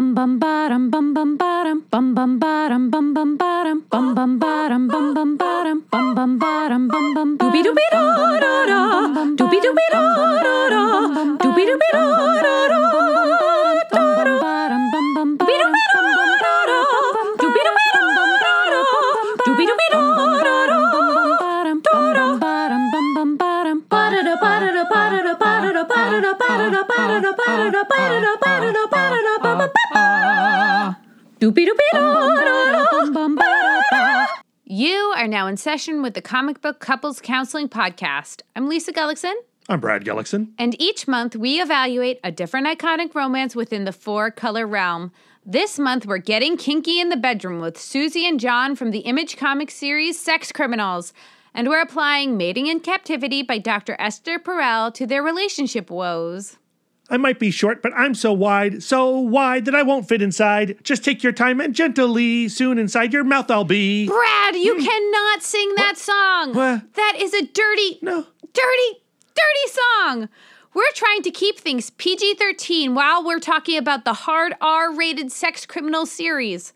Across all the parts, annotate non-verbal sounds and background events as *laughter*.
bum bum bottom bum bum bottom bum bum bottom bum bum bottom bum bum bottom bum bum bottom bum bum bottom bum bum doobie doobie da da da doobie doobie da da da doobie doobie da da da ba-da-da ba-da-da ba-da-da ba-da-da ba-da-da ba-da-da ba-da-da You are now in session with the Comic Book Couples Counseling Podcast. I'm Lisa Gullickson, I'm Brad Gullickson. and each month we evaluate a different iconic romance within the four color realm. This month we're getting kinky in the bedroom with Susie and John from the Image comic series Sex Criminals. And we're applying Mating in Captivity by Dr. Esther Perel to their relationship woes. I might be short, but I'm so wide, so wide that I won't fit inside. Just take your time and gently, soon inside your mouth I'll be. Brad, you hmm. cannot sing that song. What? That is a dirty, No. dirty, dirty song. We're trying to keep things PG 13 while we're talking about the hard R rated sex criminal series.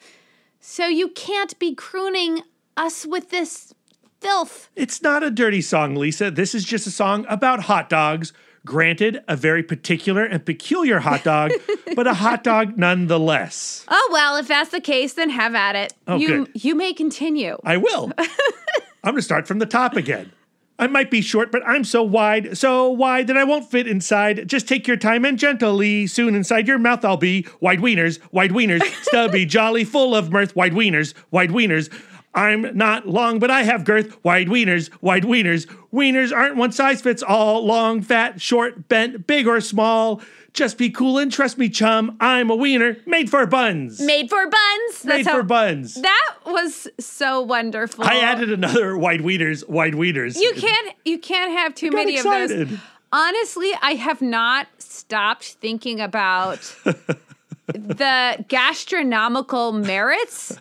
So you can't be crooning us with this filth. It's not a dirty song, Lisa. This is just a song about hot dogs. Granted, a very particular and peculiar hot dog, *laughs* but a hot dog nonetheless. Oh, well, if that's the case, then have at it. Oh, you, good. you may continue. I will. *laughs* I'm going to start from the top again. I might be short, but I'm so wide, so wide that I won't fit inside. Just take your time and gently, soon inside your mouth I'll be. Wide wieners, wide wieners, *laughs* stubby, jolly, full of mirth. Wide wieners, wide wieners. I'm not long, but I have girth. Wide wieners, wide wieners. Wieners aren't one size fits all. Long, fat, short, bent, big or small. Just be cool and trust me, chum. I'm a wiener made for buns. Made for buns. Made for buns. That was so wonderful. I added another wide wieners, wide wieners. You can't you can't have too many of those. Honestly, I have not stopped thinking about *laughs* the gastronomical merits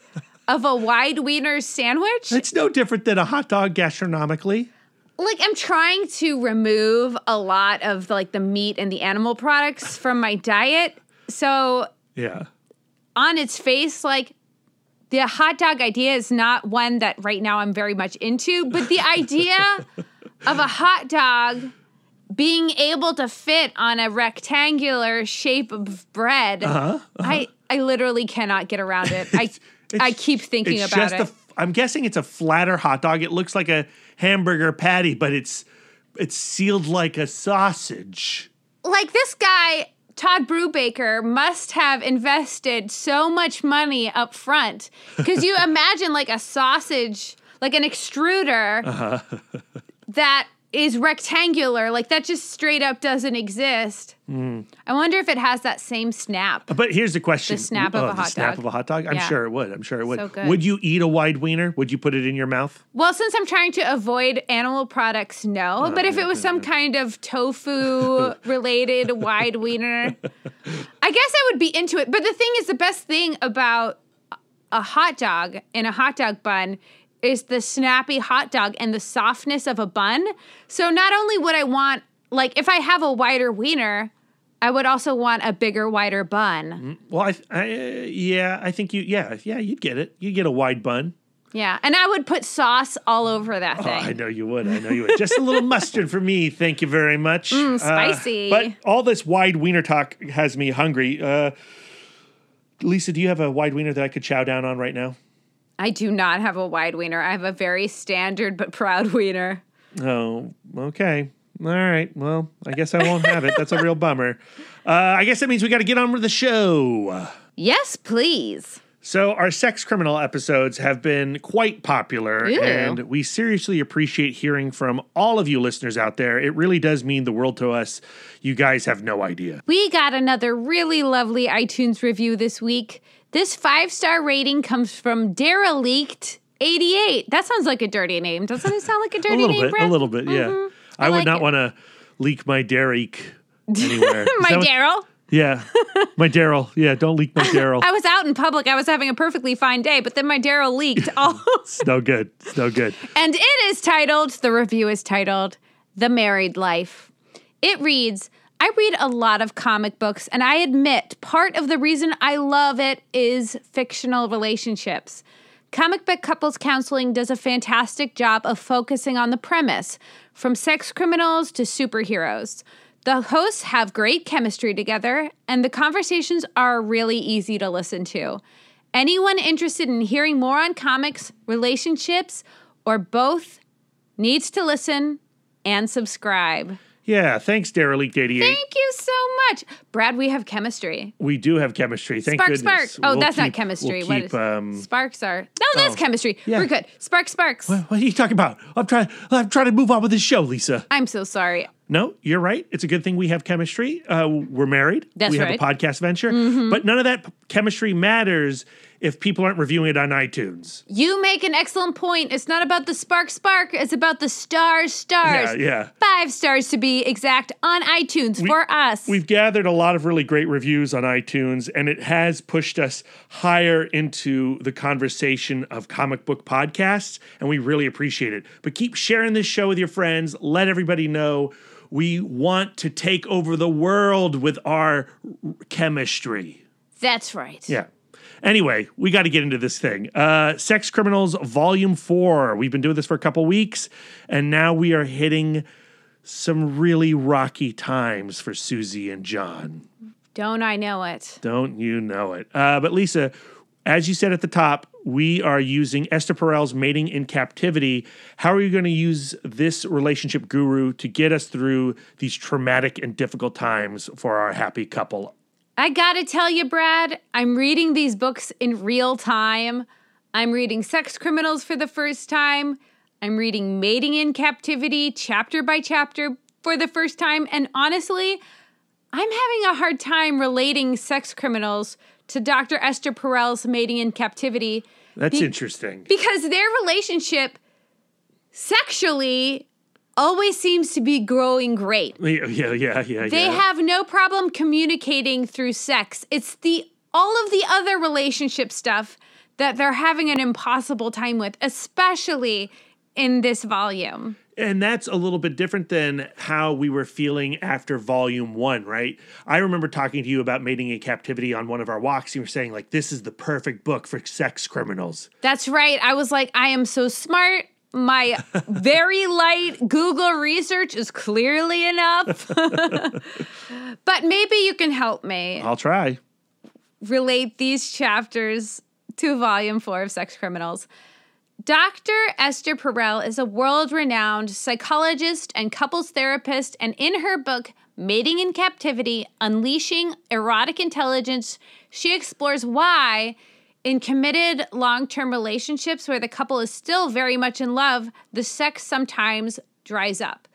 of a wide wiener sandwich. It's no different than a hot dog gastronomically. Like I'm trying to remove a lot of like the meat and the animal products from my diet. So Yeah. on its face, like the hot dog idea is not one that right now I'm very much into, but the idea *laughs* of a hot dog being able to fit on a rectangular shape of bread, uh-huh, uh-huh. I I literally cannot get around it. I *laughs* I keep thinking it's about just it. A, I'm guessing it's a flatter hot dog. It looks like a hamburger patty, but it's it's sealed like a sausage. like this guy Todd Brubaker must have invested so much money up front because you *laughs* imagine like a sausage, like an extruder Uh-huh. that is rectangular, like that just straight up doesn't exist. Mm. I wonder if it has that same snap. But here's the question: The snap of Oh, a the hot snap dog. of a hot dog. I'm Yeah. sure it would. I'm sure it would. So. Would you eat a wide wiener? Would you put it in your mouth? Well, since I'm trying to avoid animal products, no. But if it was some kind of tofu *laughs* related wide wiener, I guess I would be into it. But the thing is, the best thing about a hot dog in a hot dog bun is the snappy hot dog and the softness of a bun. So not only would I want, like, if I have a wider wiener, I would also want a bigger, wider bun. Well, I, I yeah, I think you, yeah, yeah, you'd get it. You'd get a wide bun. Yeah. And I would put sauce all over that Oh, thing. I know you would. I know you would. Just a little mustard for me. Thank you very much. Uh, spicy. but all this wide wiener talk has me hungry. Uh, Lisa, do you have a wide wiener that I could chow down on right now? I do not have a wide wiener. I have a very standard but proud wiener. Oh, okay. All right. Well, I guess I won't have it. That's a real bummer. Uh, I guess that means we got to get on with the show. Yes, please. So, our sex criminal episodes have been quite popular, Ew. and we seriously appreciate hearing from all of you listeners out there. It really does mean the world to us. You guys have no idea. We got another really lovely iTunes review this week. This five star rating comes from Derelict. 88. That sounds like a dirty name. Doesn't it sound like a dirty name? A little name, bit, Brett? a little bit, yeah. Mm-hmm. I, would like not want to leak my Derek anywhere. *laughs* My what- Daryl. Yeah, my Daryl. Yeah, don't leak my Daryl. *laughs* I was out in public. I was having a perfectly fine day, but then my Daryl leaked *laughs* all It's no good. It's no good. And it is titled, the review is titled, The Married Life. It reads, I read a lot of comic books, and I admit part of the reason I love it is fictional relationships. Comic Book Couples Counseling does a fantastic job of focusing on the premise, from sex criminals to superheroes. The hosts have great chemistry together, and the conversations are really easy to listen to. Anyone interested in hearing more on comics, relationships, or both needs to listen and subscribe. Yeah, thanks, Derelict 88. Thank you so much. Brad, we have chemistry. we do have chemistry. Thank Spark, goodness. spark. Oh, We'll that's not chemistry. We'll keep, is- um, Sparks are. No, that's Oh, chemistry. yeah. We're good. Spark, sparks. what are you talking about? I'm trying. I'm trying to move on with this show, Lisa. I'm so sorry. No, you're right. It's a good thing we have chemistry. Uh, we're married. That's we right. Mm-hmm. have a podcast venture, but none of that chemistry matters if people aren't reviewing it on iTunes. You make an excellent point. It's not about the spark, spark. It's about the stars, stars. Yeah, yeah. Five stars to be exact on iTunes for us. We've gathered a lot of really great reviews on iTunes, and it has pushed us higher into the conversation of comic book podcasts, and we really appreciate it. But keep sharing this show with your friends. Let everybody know we want to take over the world with our chemistry. That's right. Yeah. Anyway, we got to get into this thing. Uh, Sex Criminals Volume 4. We've been doing this for a couple weeks, and now we are hitting some really rocky times for Susie and John. Don't I know it? Don't you know it? Uh, but Lisa, as you said at the top, we are using Esther Perel's Mating in Captivity. How are you going to use this relationship guru to get us through these traumatic and difficult times for our happy couple? I gotta tell you, Brad, I'm reading these books in real time. I'm reading Sex Criminals for the first time. I'm reading Mating in Captivity chapter by chapter for the first time. And honestly, I'm having a hard time relating Sex Criminals to Dr. Esther Perel's Mating in Captivity That's Be- interesting. because their relationship sexually always seems to be growing great. Yeah, yeah, yeah, yeah. They yeah. have no problem communicating through sex. It's the all of the other relationship stuff that they're having an impossible time with, especially in this volume. And that's a little bit different than how we were feeling after volume one, right? I remember talking to you about mating in captivity on one of our walks. You were saying, like, this is the perfect book for sex criminals. That's right. I was like, I am so smart. My very light Google research is clearly enough. *laughs* but maybe you can help me. I'll try. relate these chapters to volume four of Sex Criminals. Dr. Esther Perel is a world renowned psychologist and couples therapist, and in her book, Mating in Captivity Unleashing Erotic Intelligence, she explores why, in committed long term relationships where the couple is still very much in love, the sex sometimes dries up.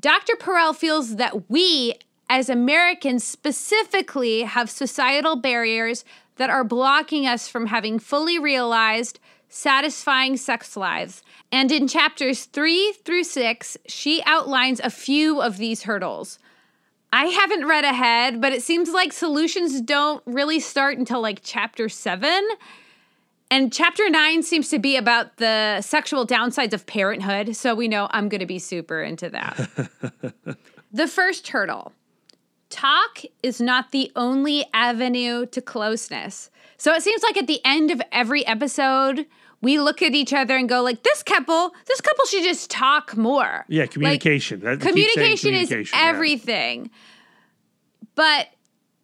Dr. Perel feels that we, as Americans specifically, have societal barriers that are blocking us from having fully realized, satisfying sex lives. And in chapters three through six, she outlines a few of these hurdles. I haven't read ahead, but it seems like solutions don't really start until like chapter seven. And chapter nine seems to be about the sexual downsides of parenthood. So we know I'm going to be super into that. *laughs* the first hurdle talk is not the only avenue to closeness. So it seems like at the end of every episode, we look at each other and go like this couple this couple should just talk more Yeah, communication. Saying communication, communication, is yeah. everything but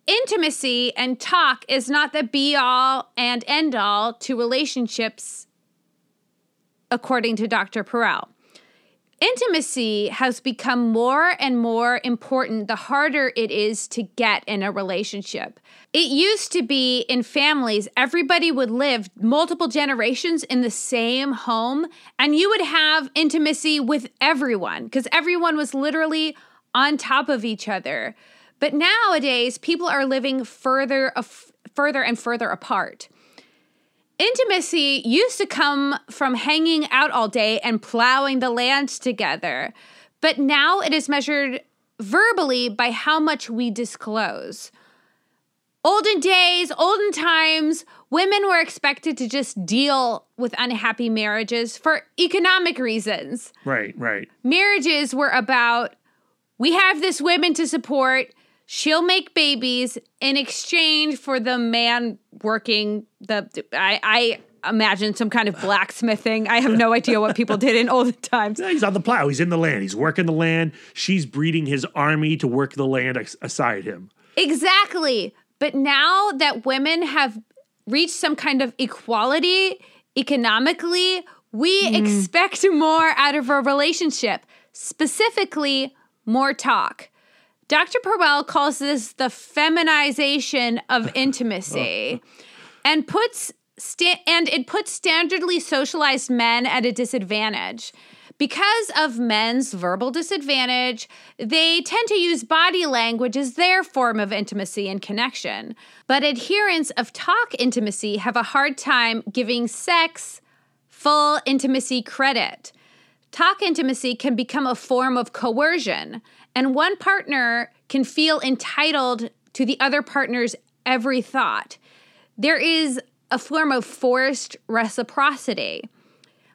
intimacy and talk is not the be all and end all to relationships according to dr perel Intimacy has become more and more important the harder it is to get in a relationship. It used to be in families, everybody would live multiple generations in the same home, and you would have intimacy with everyone because everyone was literally on top of each other. But nowadays, people are living further, af- further and further apart. Intimacy used to come from hanging out all day and plowing the land together, but now it is measured verbally by how much we disclose. Olden days, olden times, women were expected to just deal with unhappy marriages for economic reasons. Right, right. Marriages were about We have this woman to support. She'll make babies in exchange for the man working the I, I imagine some kind of blacksmithing. I have no idea what people did in olden times. He's on the plow. He's in the land. He's working the land. She's breeding his army to work the land as- aside him. Exactly. But now that women have reached some kind of equality economically, we hmm. expect more out of a relationship, specifically more talk. Dr. Perel calls this the feminization of *laughs* oh. intimacy and puts sta- and it puts standardly socialized men at a disadvantage. Because of men's verbal disadvantage, they tend to use body language as their form of intimacy and connection. But adherents of talk intimacy have a hard time giving sex full intimacy credit. Talk intimacy can become a form of coercion, and one partner can feel entitled to the other partner's every thought. There is a form of forced reciprocity.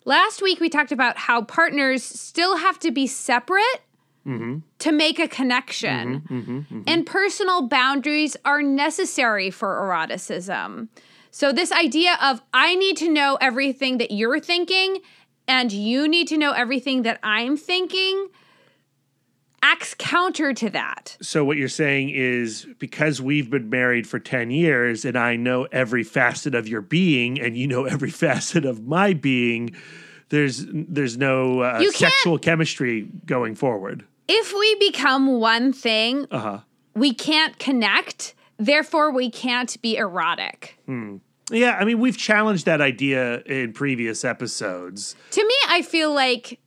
Last week, we talked about how partners still have to be separate mm-hmm. to make a connection, mm-hmm. Mm-hmm. and personal boundaries are necessary for eroticism. So, this idea of I need to know everything that you're thinking, and you need to know everything that I'm thinking acts counter to that. So what you're saying is because we've been married for 10 years and I know every facet of your being and you know every *laughs* facet of my being, there's there's no uh, sexual chemistry going forward. If we become one thing, Uh-huh. we can't connect, therefore, we can't be erotic. Yeah, I mean we've challenged that idea in previous episodes. To me, I feel like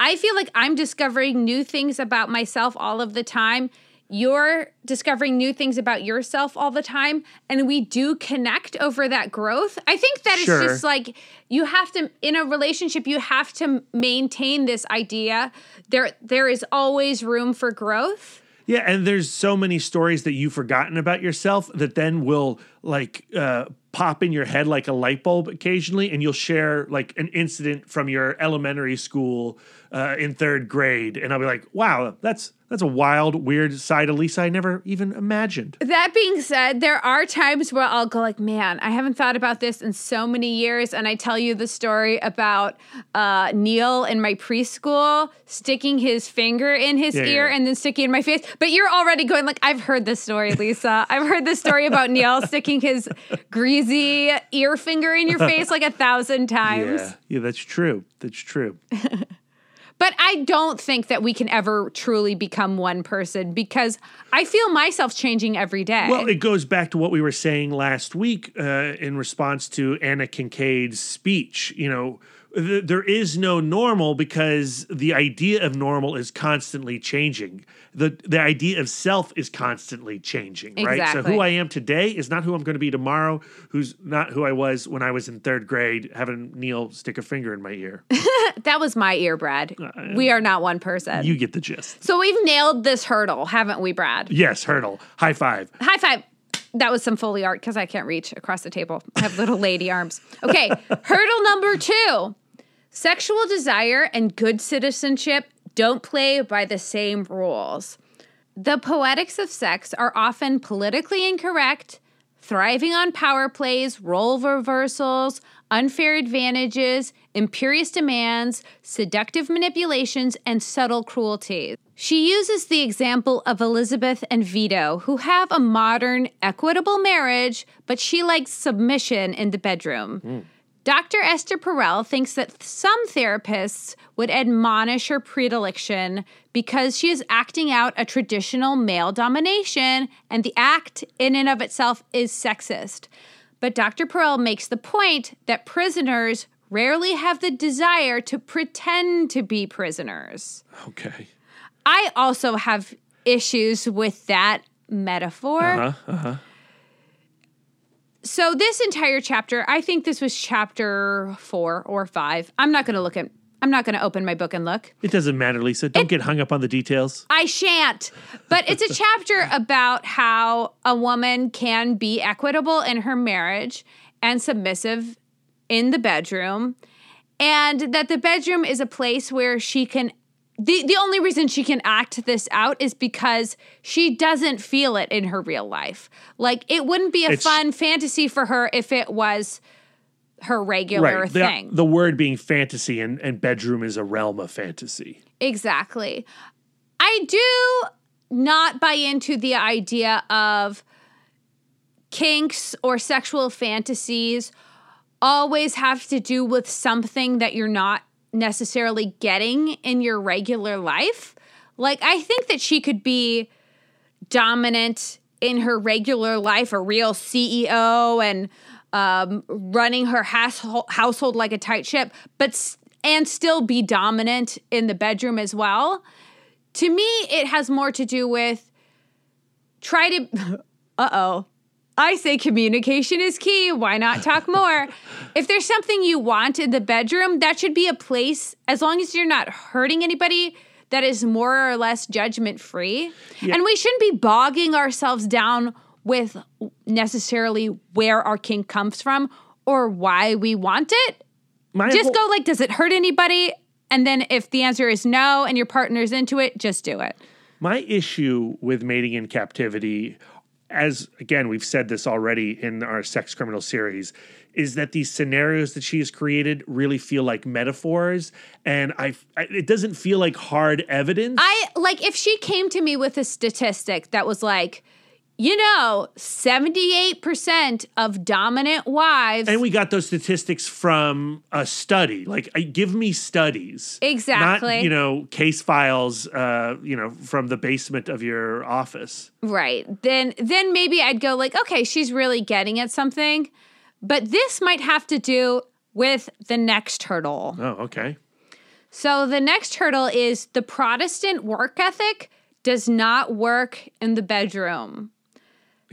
I feel like I'm discovering new things about myself all of the time. You're discovering new things about yourself all the time, and we do connect over that growth. I think that Sure. it's just like you have to in a relationship, you have to maintain this idea. There there is always room for growth. Yeah, and there's so many stories that you've forgotten about yourself that then will like uh, pop in your head like a light bulb occasionally, and you'll share like an incident from your elementary school uh, in third grade, and I'll be like, "Wow, that's that's a wild, weird side of Lisa I never even imagined." That being said, there are times where I'll go like, "Man, I haven't thought about this in so many years," and I tell you the story about uh, Neil in my preschool sticking his finger in his Yeah, ear yeah. and then sticking in my face. But you're already going like, "I've heard this story, Lisa. I've heard this story about Neil sticking his *laughs* greasy ear finger in your face like a thousand *laughs* times." Yeah, yeah, that's true. That's true. *laughs* But I don't think that we can ever truly become one person because I feel myself changing every day. Well, it goes back to what we were saying last week uh, in response to Anna Kincaid's speech. You know, th- there is no normal because the idea of normal is constantly changing. The the idea of self is constantly changing, right? So who I am today is not who I'm going to be tomorrow. Who's not who I was when I was in third grade, having Neil stick a finger in my ear. *laughs* that was my ear, Brad. we are not one person. Uh, you get the gist. So we've nailed this hurdle, haven't we, Brad? Yes, hurdle. High five. High five. That was some Foley art because I can't reach across the table. I have little lady arms. Okay, *laughs* hurdle number two sexual desire and good citizenship don't play by the same rules. The poetics of sex are often politically incorrect, thriving on power plays, role reversals, unfair advantages, imperious demands, seductive manipulations, and subtle cruelties. She uses the example of Elizabeth and Vito, who have a modern, equitable marriage, but she likes submission in the bedroom. Hmm. Dr. Esther Perel thinks that some therapists would admonish her predilection because she is acting out a traditional male domination, and the act in and of itself is sexist. But Dr. Perel makes the point that prisoners rarely have the desire to pretend to be prisoners. Okay. I also have issues with that metaphor. Uh huh. So this entire chapter, I think this was chapter 4 or 5. I'm not going to look at I'm not going to open my book and look. It doesn't matter, Lisa. Don't get hung up on the details. I shan't. But it's a chapter *laughs* about how a woman can be equitable in her marriage and submissive in the bedroom, and that the bedroom is a place where she can the the only reason she can act this out is because she doesn't feel it in her real life. Like it wouldn't be a It's- fun fantasy for her if it was her regular Right. The, thing. the word being fantasy and, and bedroom is a realm of fantasy. Exactly. I do not buy into the idea of kinks or sexual fantasies always have to do with something that you're not necessarily getting in your regular life. Like, I think that she could be dominant in her regular life, a real CEO and um, running her household, like a tight ship, but and still be dominant in the bedroom as well. To me, it has more to do with try to. *laughs* Uh oh. I say communication is key. Why not talk more? *laughs* if there's something you want in the bedroom, that should be a place, as long as you're not hurting anybody, that is more or less judgment free. And we shouldn't be bogging ourselves down with necessarily where our kink comes from or why we want it. My Just whole- go like, does it hurt anybody? And then if the answer is no and your partner's into it, just do it. My issue with mating in captivity, as again, we've said this already in our sex criminal series, is that these scenarios that she has created really feel like metaphors, and I, I it doesn't feel like hard evidence. I like if she came to me with a statistic that was like, you know, 78% of dominant wives. and we got those statistics from a study. Like, give me studies, Exactly. Not you know case files. Uh, you know from the basement of your office. right. Then then maybe I'd go like, okay, she's really getting at something. But this might have to do with the next hurdle. Oh, okay. So the next hurdle is the Protestant work ethic does not work in the bedroom.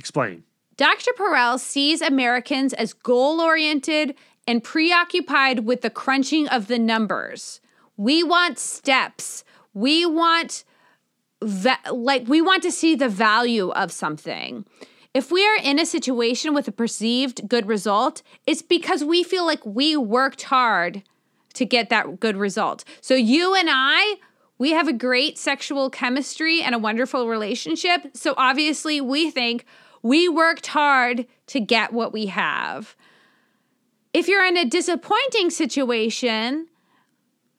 Explain. Dr. Perel sees Americans as goal oriented and preoccupied with the crunching of the numbers. We want steps. We want va- like we want to see the value of something. If we are in a situation with a perceived good result, it's because we feel like we worked hard to get that good result. So you and I, we have a great sexual chemistry and a wonderful relationship. So obviously, we think we worked hard to get what we have. If you're in a disappointing situation,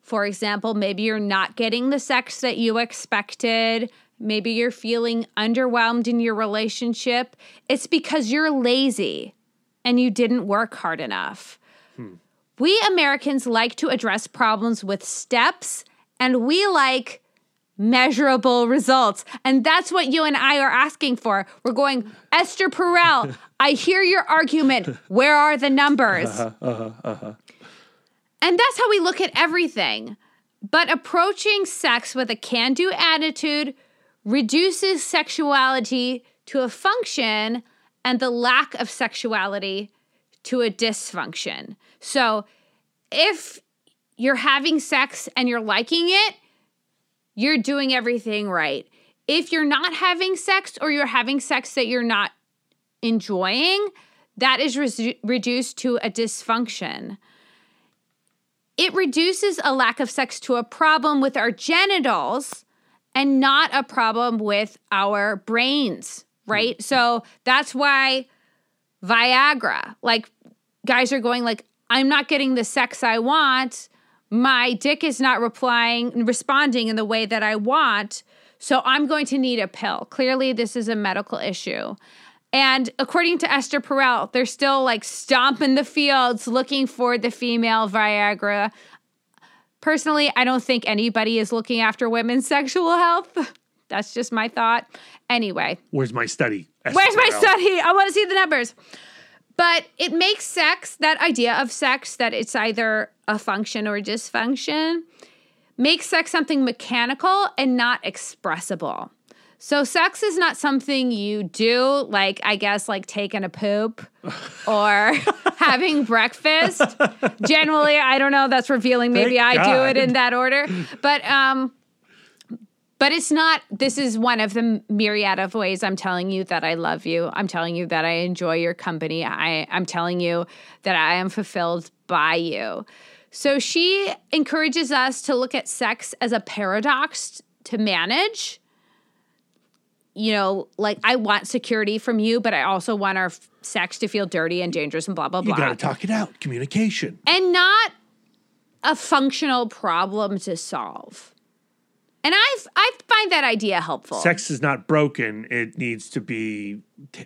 for example, maybe you're not getting the sex that you expected, maybe you're feeling underwhelmed in your relationship, it's because you're lazy and you didn't work hard enough. Hmm. We Americans like to address problems with steps, and we like measurable results. And that's what you and I are asking for. We're going, Esther Perel, I hear your argument. Where are the numbers? Uh-huh, uh-huh, uh-huh. And that's how we look at everything. But approaching sex with a can do attitude reduces sexuality to a function and the lack of sexuality to a dysfunction. So if you're having sex and you're liking it, you're doing everything right. If you're not having sex or you're having sex that you're not enjoying, that is resu- reduced to a dysfunction. It reduces a lack of sex to a problem with our genitals and not a problem with our brains, right? Mm-hmm. So that's why Viagra, like guys are going like I'm not getting the sex I want. My dick is not replying responding in the way that I want. So I'm going to need a pill. Clearly this is a medical issue. And according to Esther Perel, they're still like stomping the fields looking for the female Viagra. Personally, I don't think anybody is looking after women's *laughs* sexual health. That's just my thought. Anyway, Where's my study? Where's my SRL? study? I want to see the numbers. But it makes sex, that idea of sex, that it's either a function or dysfunction, makes sex something mechanical and not expressible. So, sex is not something you do, like, I guess, like taking a poop *laughs* or having breakfast. Generally, I don't know, that's revealing. Maybe Thank I do it in that order. But, um, but it's not, this is one of the myriad of ways I'm telling you that I love you. I'm telling you that I enjoy your company. I, I'm telling you that I am fulfilled by you. So she encourages us to look at sex as a paradox to manage. You know, like I want security from you, but I also want our f- sex to feel dirty and dangerous and blah, blah, blah. You got to talk it out. Communication. and not a functional problem to solve. And I I find that idea helpful. Sex is not broken. It needs to be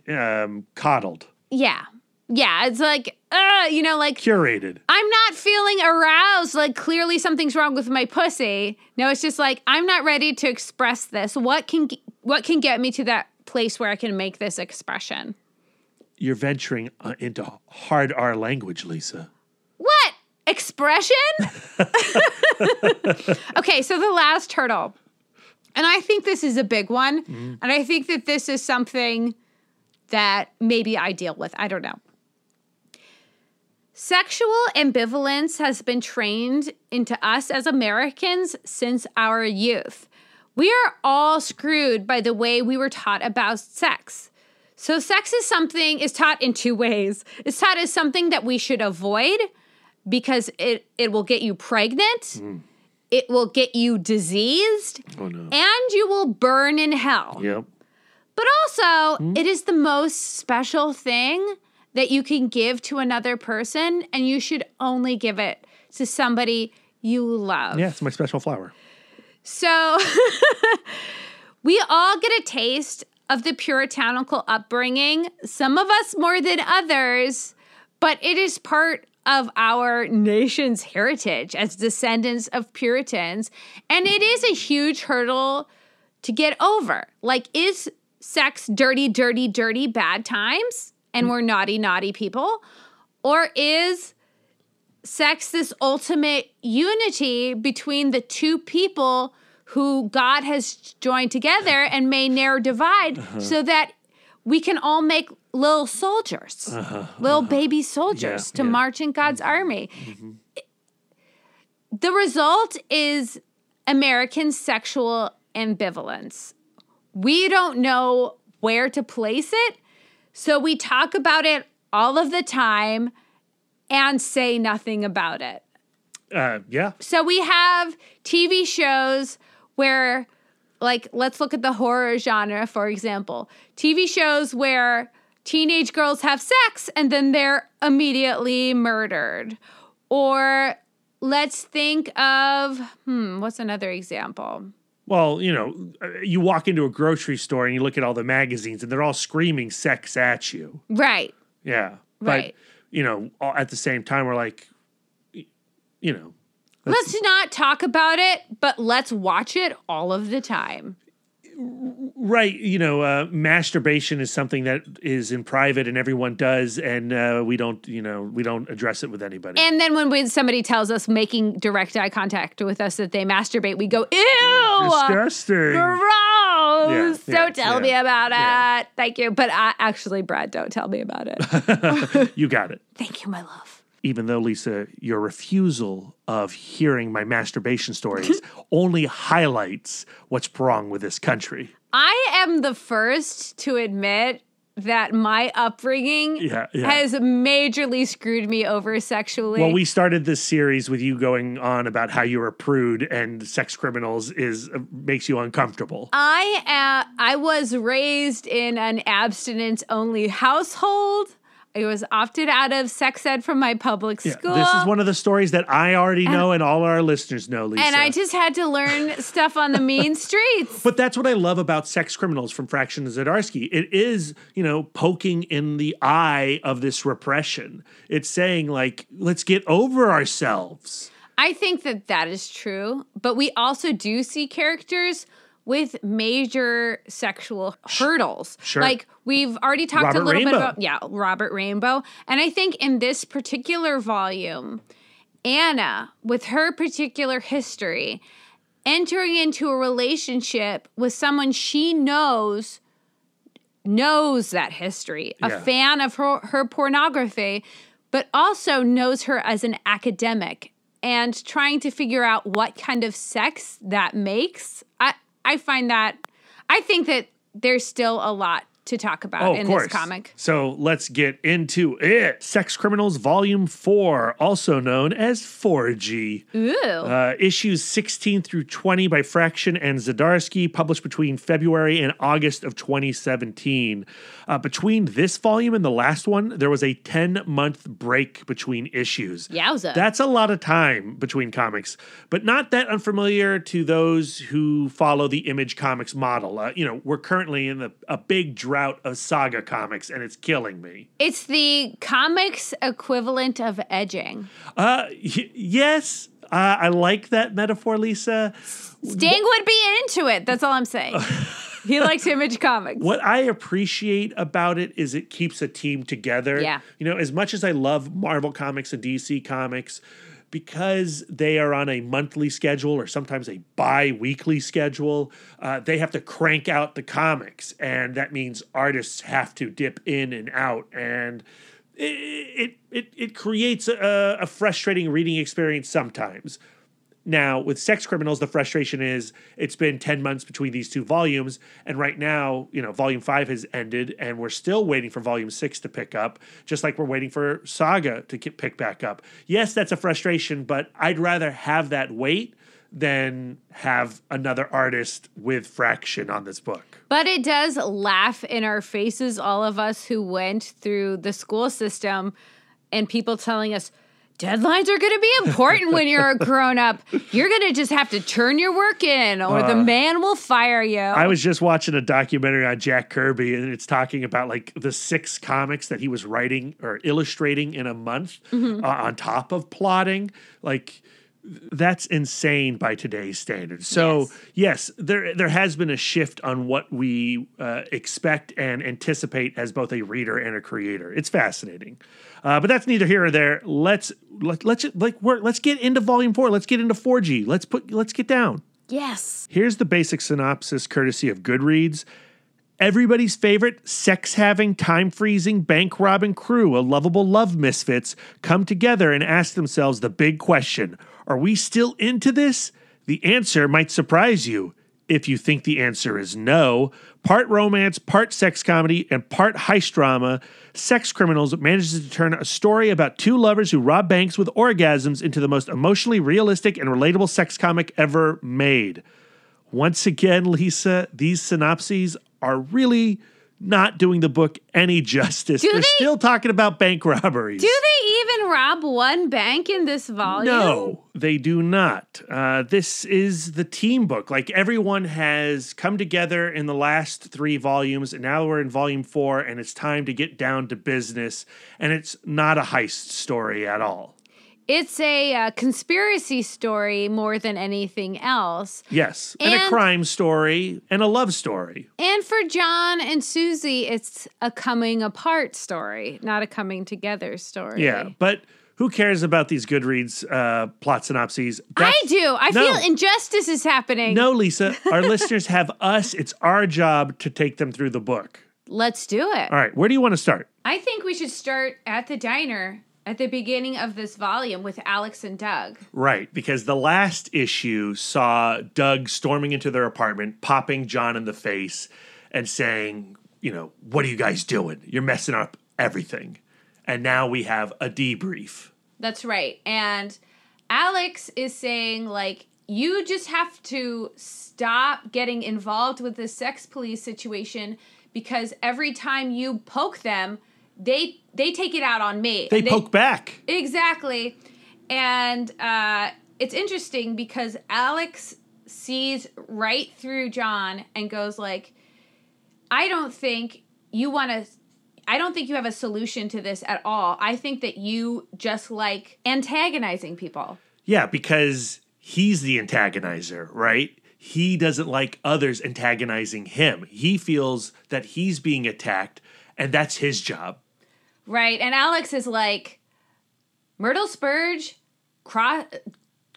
um, coddled, Yeah. Yeah. It's like, uh, you know, like curated. I'm not feeling aroused. Like clearly something's wrong with my pussy. No, it's just like I'm not ready to express this. What can what can get me to that place where I can make this expression? You're venturing uh, into hard R language, Lisa. What? Expression? *laughs* *laughs* okay, so the last hurdle. And I think this is a big one. And I think that this is something that maybe I deal with. I don't know. Sexual ambivalence has been trained into us as Americans since our youth. We are all screwed by the way we were taught about sex. So sex is something is taught in two ways. It's taught as something that we should avoid because it it will get you pregnant. Hmm. It will get you diseased Oh no. and you will burn in hell. Yep. But also, hmm? it is the most special thing that you can give to another person, and you should only give it to somebody you love. Yeah, it's my special flower. So, *laughs* we all get a taste of the puritanical upbringing, some of us more than others, but it is part of our nation's heritage as descendants of Puritans. And it is a huge hurdle to get over. Like, is sex dirty, dirty, dirty, bad times? And we're naughty, naughty people? Or is sex this ultimate unity between the two people who God has joined together and may ne'er divide uh-huh. so that we can all make little soldiers, uh-huh. Uh-huh. little baby soldiers Yeah, to yeah. march in God's mm-hmm. army. Mm-hmm. The result is American sexual ambivalence. We don't know where to place it, so we talk about it all of the time and say nothing about it. Uh, yeah. So we have TV shows where, like, let's look at the horror genre, for example. TV shows where teenage girls have sex and then they're immediately murdered. Or let's think of, hmm, what's another example? Well, you know, uh, you walk into a grocery store and you look at all the magazines and they're all screaming sex at you. Right. Yeah. Right. But, you know, all- at the same time, we're like, you know, Let's not talk about it, but let's watch it all of the time. Right. You know, uh, masturbation is something that is in private and everyone does. And uh, we don't, you know, we don't address it with anybody. And then when we, somebody tells us making direct eye contact with us that they masturbate, we go, ew, Disgusting. gross. Yeah, don't yeah, tell me yeah, about it. Thank you. But I, actually, Brad, don't tell me about it. *laughs* you got it. Thank you, my love. Even though Lisa, your refusal of hearing my masturbation stories *laughs* only highlights what's wrong with this country. I am the first to admit that my upbringing Yeah, yeah. has majorly screwed me over sexually. Well, we started this series with you going on about how you're a prude and sex criminals is uh, makes you uncomfortable. I uh, I was raised in an abstinence only household. I was opted out of sex ed from my public Yeah, school. This is one of the stories that I already know and all our listeners know, Lisa. and I just had to learn *laughs* stuff on the mean streets. But that's what I love about Sex Criminals from Fraction Zdarsky. It is, you know, poking in the eye of this repression. It's saying, like, let's get over ourselves. I think that that is true, but we also do see characters with major sexual hurdles. sure. Like we've already talked Robert a little bit about yeah, Robert Rainbow. And I think in this particular volume, Anna, with her particular history, entering into a relationship with someone she knows knows that history, a Yeah. fan of her, her pornography, but also knows her as an academic and trying to figure out what kind of sex that makes. I, I find that, I think that there's still a lot to talk about Oh, in course. this comic. So let's get into it. Sex Criminals Volume 4, also known as 4G. Ooh. Uh, issues 16 through 20 by Fraction and Zdarsky, published between February and August of 2017. Uh, between this volume and the last one, there was a 10 month break between issues. Yowza. That's a lot of time between comics, but not that unfamiliar to those who follow the Image Comics model. Uh, you know, we're currently in the, a big drought of saga comics, and it's killing me. it's the comics equivalent of edging. Uh, y- yes, uh, I like that metaphor, Lisa. Sting would be into it. That's all I'm saying. *laughs* *laughs* he likes image comics. What I appreciate about it is it keeps a team together. Yeah. You know, as much as I love Marvel Comics and DC Comics, because they are on a monthly schedule or sometimes a bi weekly schedule, uh, they have to crank out the comics. And that means artists have to dip in and out. And it, it, it, it creates a, a frustrating reading experience sometimes. Now, with Sex Criminals, the frustration is it's been 10 months between these two volumes. And right now, you know, volume five has ended, and we're still waiting for volume six to pick up, just like we're waiting for Saga to get, pick back up. Yes, that's a frustration, but I'd rather have that wait than have another artist with Fraction on this book. But it does laugh in our faces, all of us who went through the school system and people telling us, deadlines are going to be important when you're a *laughs* grown up. You're going to just have to turn your work in or the man will fire you. I was just watching a documentary on Jack Kirby, and it's talking about like the six comics that he was writing or illustrating in a month Mm-hmm. uh, on top of plotting. Like, that's insane by today's standards. So Yes. yes, there there has been a shift on what we uh, expect and anticipate as both a reader and a creator. It's fascinating, uh, but that's neither here or there. Let's let, let's like work. Let's get into volume four. Let's get into four G. Let's put let's get down. yes. Here's the basic synopsis courtesy of Goodreads. Everybody's favorite sex having, time freezing, bank robbing crew, a lovable love misfits, come together and ask themselves the big question Are we still into this? The answer might surprise you. If you think the answer is no, part romance, part sex comedy, and part heist drama, Sex Criminals manages to turn a story about two lovers who rob banks with orgasms into the most emotionally realistic and relatable sex comic ever made. Once again, Lisa, these synopses are really not doing the book any justice. Do They're they- still talking about bank robberies. Do they even rob one bank in this volume? No, they do not. Uh, this is the team book. Like everyone has come together in the last three volumes, and now we're in volume four, and it's time to get down to business. And it's not a heist story at all. It's a uh, conspiracy story more than anything else. Yes, and, a crime story and a love story. And for John and Susie, it's a coming apart story, not a coming together story. Yeah, but who cares about these Goodreads uh, plot synopses? I do. I No. feel injustice is happening. No, Lisa, our *laughs* listeners have us. It's our job to take them through the book. Let's do it. All right, where do you want to start? I think we should start at the diner at the beginning of this volume with Alex and Doug. Right, because the last issue saw Doug storming into their apartment, popping John in the face, and saying, you know, what are you guys doing? You're messing up everything. And now we have a debrief. That's right. And Alex is saying, like, you just have to stop getting involved with the sex police situation because every time you poke them, they they take it out on me. They And poke back. Exactly. And uh, it's interesting because Alex sees right through John and goes like, I don't think you want to I don't think you have a solution to this at all. I think that you just like antagonizing people. Yeah, because he's the antagonizer, right? He doesn't like others antagonizing him. He feels that he's being attacked, and that's his job. Right. And Alex is like, Myrtle Spurge cro-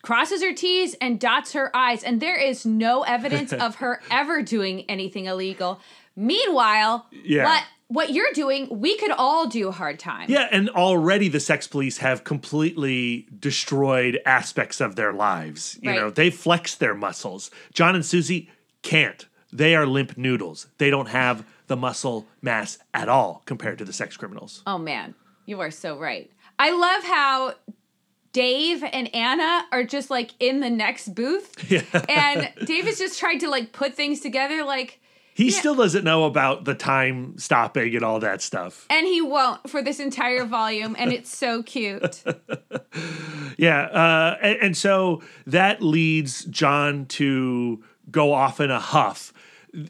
crosses her T's and dots her I's, and there is no evidence of her *laughs* ever doing anything illegal. Meanwhile, Yeah. what what you're doing, we could all do a hard time. Yeah, and already the sex police have completely destroyed aspects of their lives. You Right. know, they flex their muscles. John and Susie can't. They are limp noodles. They don't have the muscle mass at all compared to the sex criminals. Oh man, you are so right. I love how Dave and Anna are just like in the next booth. *laughs* Yeah. And Dave is just trying to like put things together like He still doesn't know about the time stopping and all that stuff. and he won't for this entire volume and it's so cute. *laughs* Yeah, uh, and, and so that leads John to go off in a huff.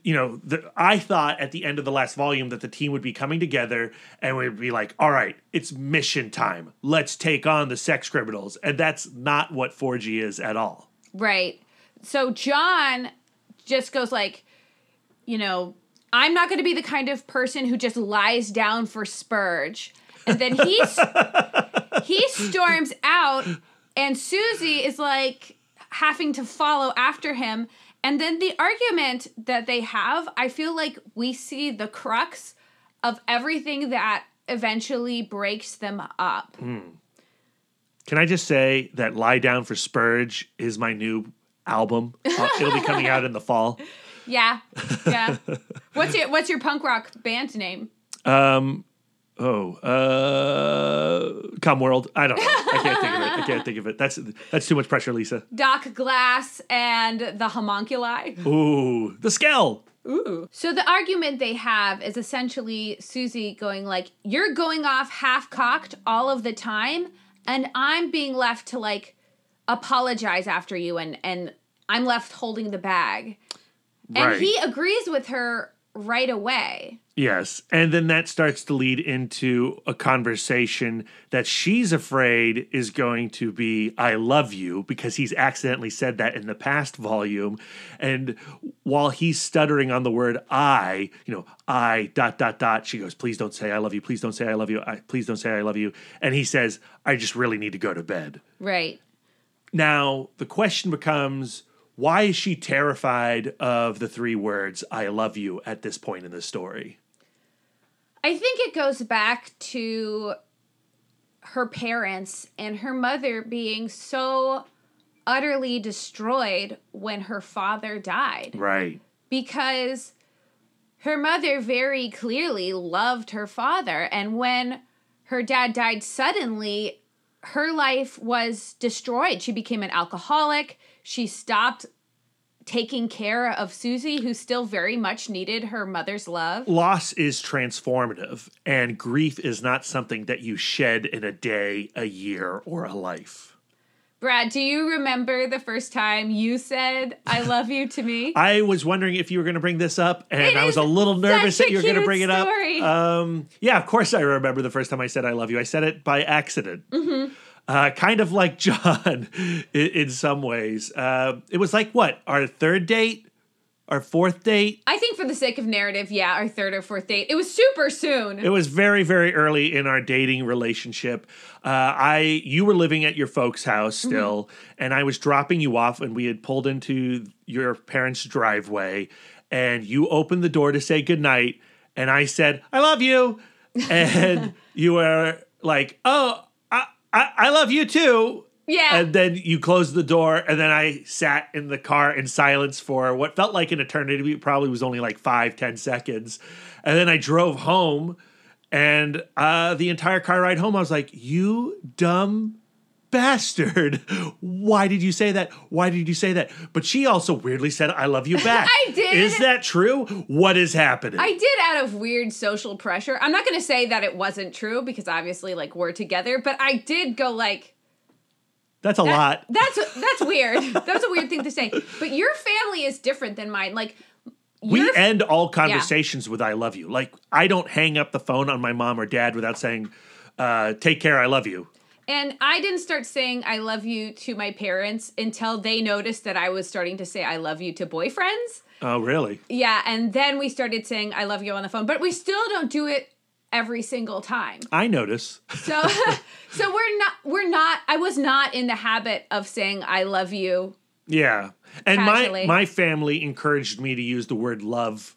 You know, the, I thought at the end of the last volume that the team would be coming together and we'd be like, "All right, it's mission time. Let's take on the sex criminals," and that's not what 4G is at all. Right. So John just goes like, you know, I'm not going to be the kind of person who just lies down for Spurge. And then he's *laughs* he storms out and Susie is like having to follow after him. And then the argument that they have, I feel like we see the crux of everything that eventually breaks them up. Can I just say that "Lie Down for Spurge" is my new album? Uh, it'll be coming out in the fall. *laughs* Yeah. Yeah. what's your what's your punk rock band name? Oh, uh, Come World. I don't know. I can't think of it. I can't think of it. That's that's too much pressure, Lisa. Doc Glass and the homunculi. Ooh, the Skell. So the argument they have is essentially Susie going like, "You're going off half cocked all of the time, and I'm being left to like apologize after you, and and I'm left holding the bag." Right. And he agrees with her right away. Yes. And then that starts to lead into a conversation that she's afraid is going to be, I love you, because he's accidentally said that in the past volume. And while he's stuttering on the word I, you know, I dot, dot, dot, she goes, please don't say I love you. Please don't say I love you. I, please don't say I love you. And he says, I just really need to go to bed. Right. Now, the question becomes why is she terrified of the three words, I love you, at this point in the story? I think it goes back to her parents and her mother being so utterly destroyed when her father died. Right. because her mother very clearly loved her father and when her dad died suddenly her life was destroyed. She became an alcoholic. She stopped taking care of Susie who still very much needed her mother's love. Loss is transformative and grief is not something that you shed in a day a year or a life. Brad, do you remember the first time you said "I love you" to me? *laughs* i was wondering if you were going to bring this up and It i was a little nervous that you were going to bring it up. um, yeah of course i remember the first time i said i love you. I said it by accident. Mm-hmm. Uh, kind of like *laughs* john in, in some ways uh, it was like what our third date our fourth date I think for the sake of narrative, yeah, our third or fourth date. It was super soon. It was very, very early in our dating relationship. Uh, I, you were living at your folks' house still, and I was dropping you off, and we had pulled into your parents' driveway, and you opened the door to say goodnight, and I said, "I love you," *laughs* and you were like, "Oh, I, I, love you too." yeah. And then you closed the door, and then I sat in the car in silence for what felt like an eternity. It probably was only like five, ten seconds. And then I drove home, and uh, the entire car ride home, I was like, You dumb bastard. Why did you say that? Why did you say that? But she also weirdly said, I love you *laughs* back. I did. Is that true? What is happening? I did out of weird social pressure. I'm not going to say that it wasn't true because obviously like we're together, but I did go like That's a lot. *laughs* that's that's weird. that's a weird thing to say. But your family is different than mine. Like We your- end all conversations with I love you. Like I don't hang up the phone on my mom or dad without saying, uh, take care, I love you. And I didn't start saying I love you to my parents until they noticed that I was starting to say I love you to boyfriends. Oh, really? Yeah, and then we started saying I love you on the phone, but we still don't do it every single time. I notice. *laughs* So *laughs* so we're not we're not I was not in the habit of saying I love you. Yeah. And Casually. my my family encouraged me to use the word love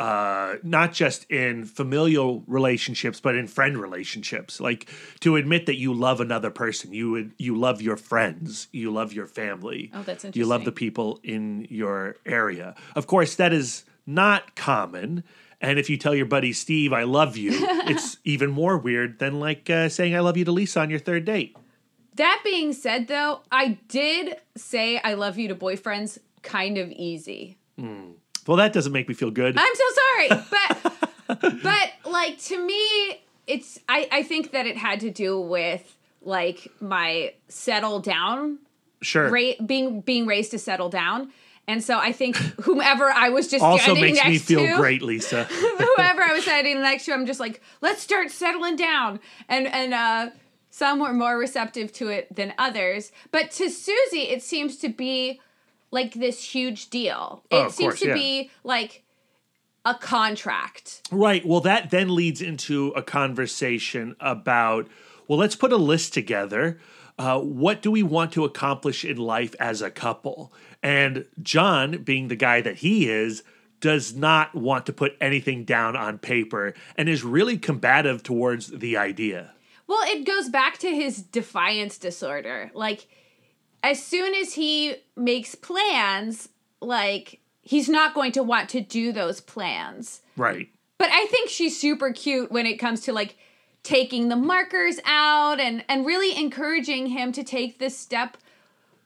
uh not just in familial relationships but in friend relationships. Like to admit that you love another person you would you love your friends you love your family. Oh, that's you love the people in your area. Of course that is not common. And if you tell your buddy Steve, I love you, *laughs* it's even more weird than like uh, saying I love you to Lisa on your third date. That being said, though, I did say I love you to boyfriends kind of easy. Well, that doesn't make me feel good. I'm so sorry, *laughs* but but like to me, it's I I think that it had to do with like my settle down sure. rate being being raised to settle down. And so I think whomever I was just Also standing makes next me feel to, great, Lisa. *laughs* whoever I was standing next to, I'm just like, let's start settling down. And and uh, some were more receptive to it than others. But to Susie, it seems to be like this huge deal. It Oh, of seems course, to yeah. be like a contract. Right. Well, that then leads into a conversation about well, let's put a list together. Uh, what do we want to accomplish in life as a couple? And John, being the guy that he is, does not want to put anything down on paper and is really combative towards the idea. Well, it goes back to his defiance disorder. Like, as soon as he makes plans, like, he's not going to want to do those plans. Right. But I think she's super cute when it comes to like taking the markers out and and really encouraging him to take this step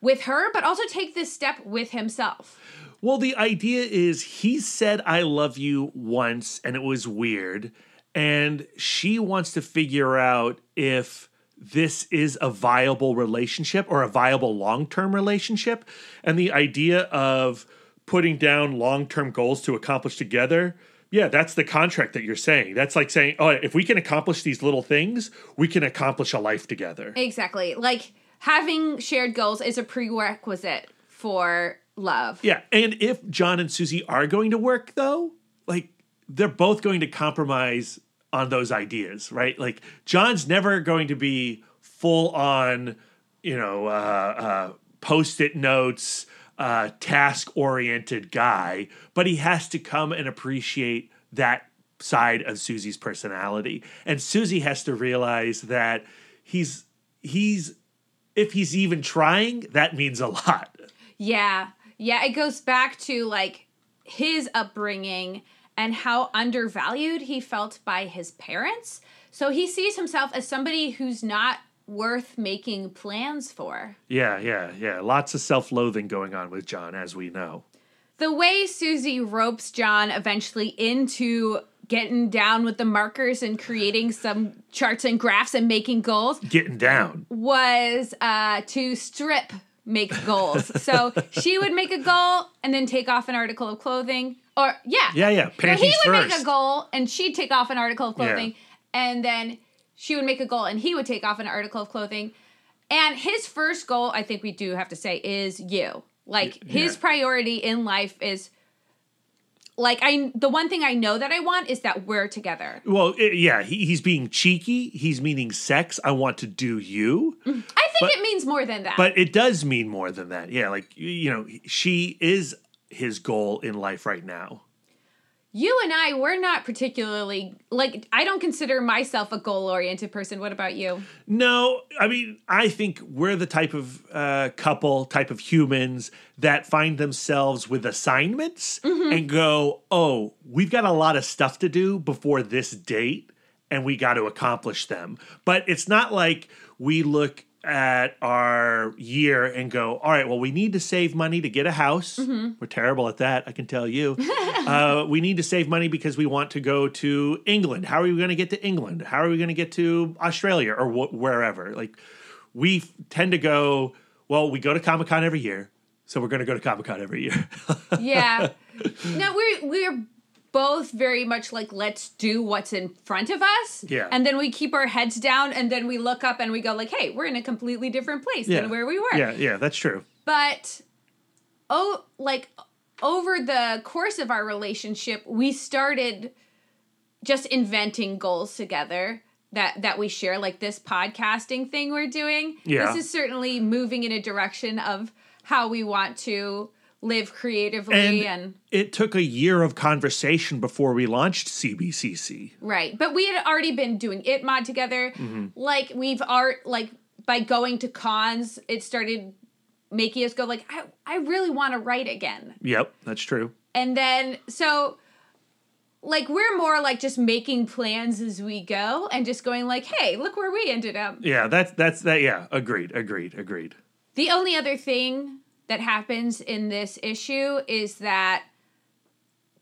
with her, but also take this step with himself. Well, the idea is he said, I love you once, and it was weird. And she wants to figure out if this is a viable relationship or a viable long term relationship. And the idea of putting down long term goals to accomplish together. Yeah, that's the contract that you're saying. That's like saying, oh, if we can accomplish these little things, we can accomplish a life together. Exactly. Like having shared goals is a prerequisite for love. Yeah, and if John and Susie are going to work though, like they're both going to compromise on those ideas, right? Like John's never going to be full on, you know, uh, uh, post-it notes, uh, task-oriented guy, but he has to come and appreciate that side of Susie's personality, and Susie has to realize that he's he's if he's even trying, that means a lot. Yeah. Yeah, it goes back to like his upbringing and how undervalued he felt by his parents. So he sees himself as somebody who's not worth making plans for. Yeah, yeah, yeah. Lots of self loathing going on with John, as we know. The way Susie ropes John eventually into getting down with the markers and creating some charts and graphs and making goals Getting down. was uh, to strip make goals. so *laughs* she would make a goal and then take off an article of clothing. Or yeah. Yeah, yeah. Panties he would make a goal and she'd take off an article of Yeah. clothing. And then she would make a goal and he would take off an article of clothing. And his first goal, I think we do have to say, is you. Like his priority in life is like I the one thing I know that I want is that we're together. Well, yeah, he, he's being cheeky. He's meaning sex. I want to do you. I think But- it means more than that. But it does mean more than that. Yeah, like, you know, she is his goal in life right now. you and I, we're not particularly like I don't consider myself a goal oriented person. What about you? No, I mean, I think we're the type of uh, couple, type of humans that find themselves with assignments and go, oh, we've got a lot of stuff to do before this date and we got to accomplish them. But it's not like we look at our year and go, all right, well, we need to save money to get a house. We're terrible at that, I can tell you. *laughs* uh, we need to save money because we want to go to England. How are we going to get to England? How are we going to get to Australia or wh- wherever? Like, we f- tend to go, well, we go to Comic Con every year. So we're going to go to Comic Con every year. *laughs* Yeah. no, we're we're both very much like let's do what's in front of us. Yeah. And then we keep our heads down and then we look up and we go like, hey, we're in a completely different place yeah. than where we were. Yeah, yeah, that's true. But oh like over the course of our relationship, we started just inventing goals together that that we share like this podcasting thing we're doing. Yeah. This is certainly moving in a direction of how we want to live creatively And, and, it took a year of conversation before we launched CBCC. right. But we had already been doing it mod together. Mm-hmm. Like we've art like by going to cons, it started making us go like I, I really want to write again. Yep, that's true. And then so like we're more like just making plans as we go and just going like, hey, look where we ended up. Yeah, that's that's that. Yeah, agreed, agreed, agreed. The only other thing that happens in this issue is that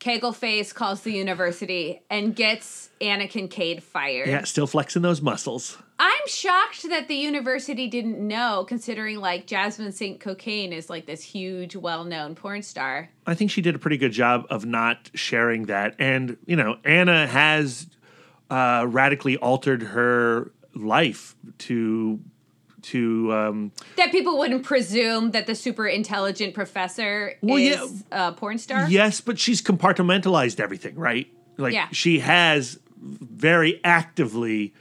Kegelface calls the university and gets Anna Kincaid fired. Yeah, still flexing those muscles. I'm shocked that the university didn't know, considering like Jasmine St. Cocaine is like this huge, well known porn star. I think she did a pretty good job of not sharing that. And, you know, Anna has uh, radically altered her life to to um That people wouldn't presume that the super intelligent professor Well, is yeah. a porn star. yes but she's compartmentalized everything right like Yeah. she has very actively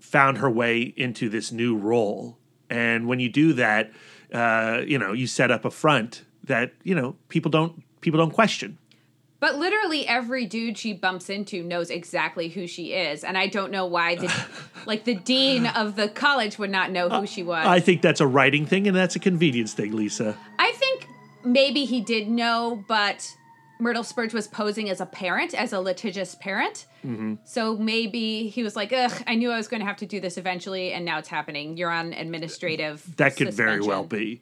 found her way into this new role and when you do that uh you know you set up a front that you know people don't people don't question But literally every dude she bumps into knows exactly who she is, and I don't know why the *laughs* like the dean of the college would not know who she was. i think that's a writing thing and that's a convenience thing lisa I think maybe he did know, but Myrtle Spurge was posing as a parent, as a litigious parent. Mm-hmm. So maybe he was like, "Ugh, I knew I was going to have to do this eventually, and now it's happening. You're on administrative." That could very well be.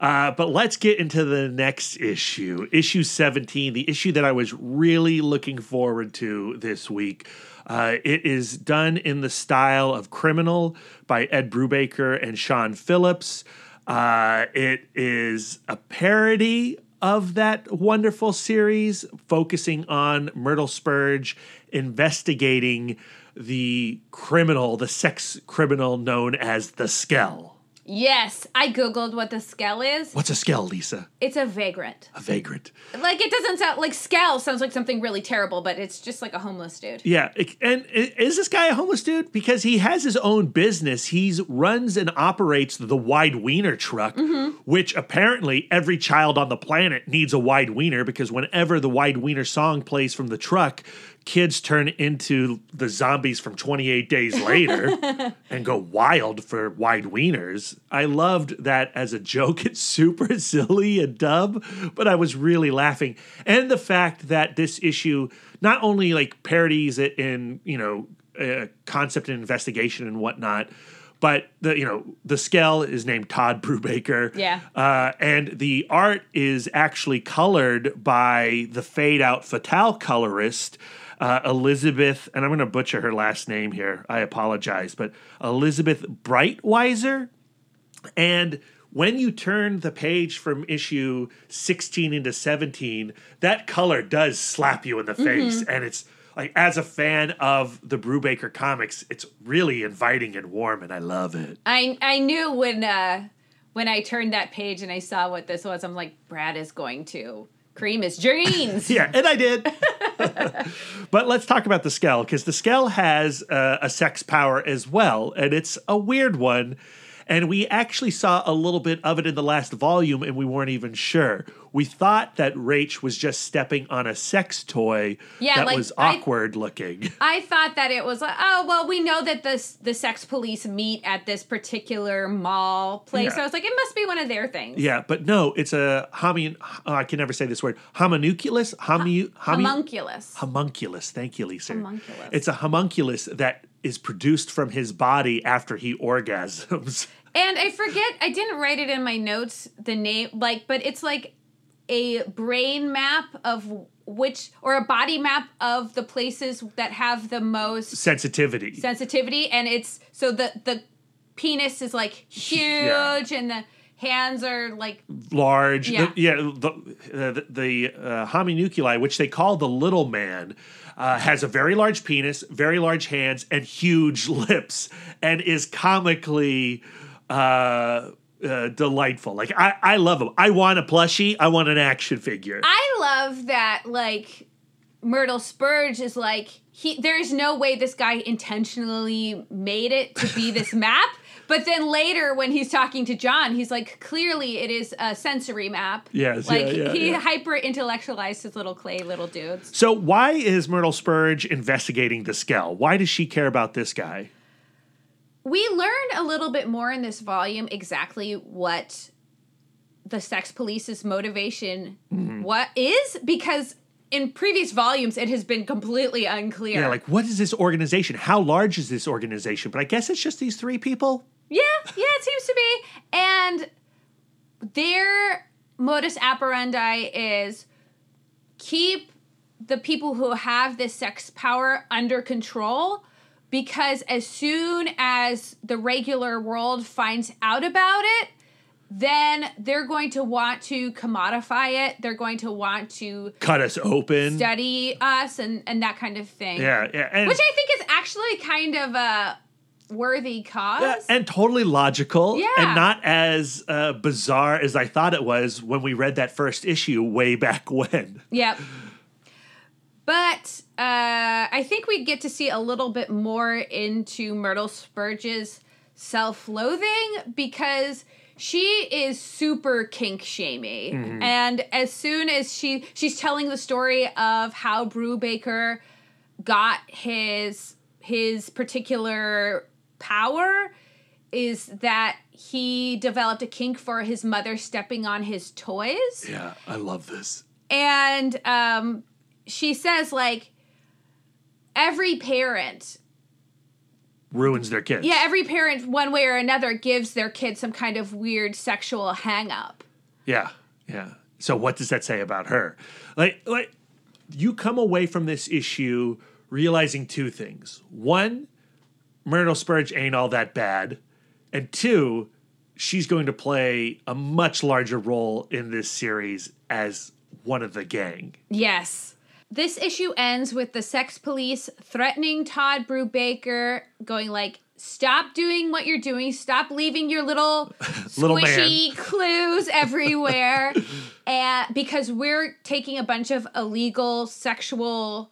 Uh, but let's get into the next issue, issue 17, the issue that I was really looking forward to this week. Uh, it is done in the style of Criminal by Ed Brubaker and Sean Phillips. Uh, it is a parody of that wonderful series, focusing on Myrtle Spurge investigating the criminal, the sex criminal known as the Skell. Yes, I googled what the skell is. What's a skell, Lisa? It's a vagrant. A vagrant. Like it doesn't sound like skell sounds like something really terrible, but it's just like a homeless dude. Yeah, and is this guy a homeless dude? Because he has his own business. He's runs and operates the Wide Wiener truck, mm-hmm. which apparently every child on the planet needs a wide wiener because whenever the Wide Wiener song plays from the truck, kids turn into the zombies from 28 Days Later *laughs* and go wild for wide wieners. I loved that as a joke. *laughs* It's super silly and dumb, but I was really laughing. And the fact that this issue not only like parodies it in, you know, uh, concept and investigation and whatnot, but the you know the skell is named Todd Brubaker. Yeah. Uh, and the art is actually colored by the fade out fatale colorist uh, Elizabeth, and I'm going to butcher her last name here. I apologize, but Elizabeth Breitweiser. And when you turn the page from issue 16 into 17, that color does slap you in the face. And it's like, as a fan of the Brubaker comics, it's really inviting and warm, and I love it. I I knew when uh when I turned that page and I saw what this was, I'm like, Brad is going to cream his jeans. *laughs* Yeah, and I did. *laughs* but let's talk about the Skell because the Skell has uh, a sex power as well, and it's a weird one. And we actually saw a little bit of it in the last volume, and we weren't even sure. We thought that Rach was just stepping on a sex toy Yeah, that like, was I- awkward looking. *laughs* I thought that it was like, oh well, we know that the the sex police meet at this particular mall place. Yeah. So I was like, it must be one of their things. Yeah, but no, it's a homun. Oh, I can never say this word. Homunculus. Homu. homu- Homunculus. homunculus. Thank you, Lisa. Homunculus. It's a homunculus that is produced from his body after he orgasms. *laughs* And I forget, I didn't write it in my notes, the name, like, but it's like a brain map of which, or a body map of the places that have the most Sensitivity. sensitivity. And it's, so the, the penis is like huge Yeah. and the hands are like, large. Yeah. The, yeah, the, uh, the uh, homunculi, which they call the little man, uh, has a very large penis, very large hands, and huge *laughs* lips, and is comically uh, uh, delightful. Like I, I love him. I want a plushie. I want an action figure. I love that, like, Myrtle Spurge is like, he, there's no way this guy intentionally made it to be this *laughs* map. But then later, when he's talking to John, he's like, clearly it is a sensory map. Yes, Like, yeah, yeah, he yeah. hyper intellectualized his little clay little dudes. so why is Myrtle Spurge investigating the Skell? Why does she care about this guy? We learned a little bit more in this volume exactly what the sex police's motivation Mm-hmm. what is because in previous volumes it has been completely unclear. Yeah, like what is this organization? How large is this organization? But I guess it's just these three people. Yeah, yeah, it seems to be. And their modus operandi is keep the people who have this sex power under control because as soon as the regular world finds out about it, then they're going to want to commodify it. They're going to want to Cut us open. study us and, and that kind of thing. Yeah, yeah, Which I think is actually kind of a worthy cause. yeah, and totally logical, Yeah. and not as uh, bizarre as I thought it was when we read that first issue way back when. Yep. *laughs* But uh, I think we get to see a little bit more into Myrtle Spurge's self loathing because she is super kink shamey. And as soon as she she's telling the story of how Brubaker got his his particular power is that he developed a kink for his mother stepping on his toys Yeah, I love this. and um, she says like every parent Ruins their kids. yeah every parent one way or another gives their kid some kind of weird sexual hang up Yeah, yeah. So what does that say about her? Like, like you come away from this issue realizing two things: one, Myrtle Spurge ain't all that bad, and two, she's going to play a much larger role in this series as one of the gang. yes this issue ends with the sex police threatening todd brubaker going like stop doing what you're doing stop leaving your little *laughs* Little man. squishy *laughs* clues everywhere and *laughs* eh, because we're taking a bunch of illegal sexual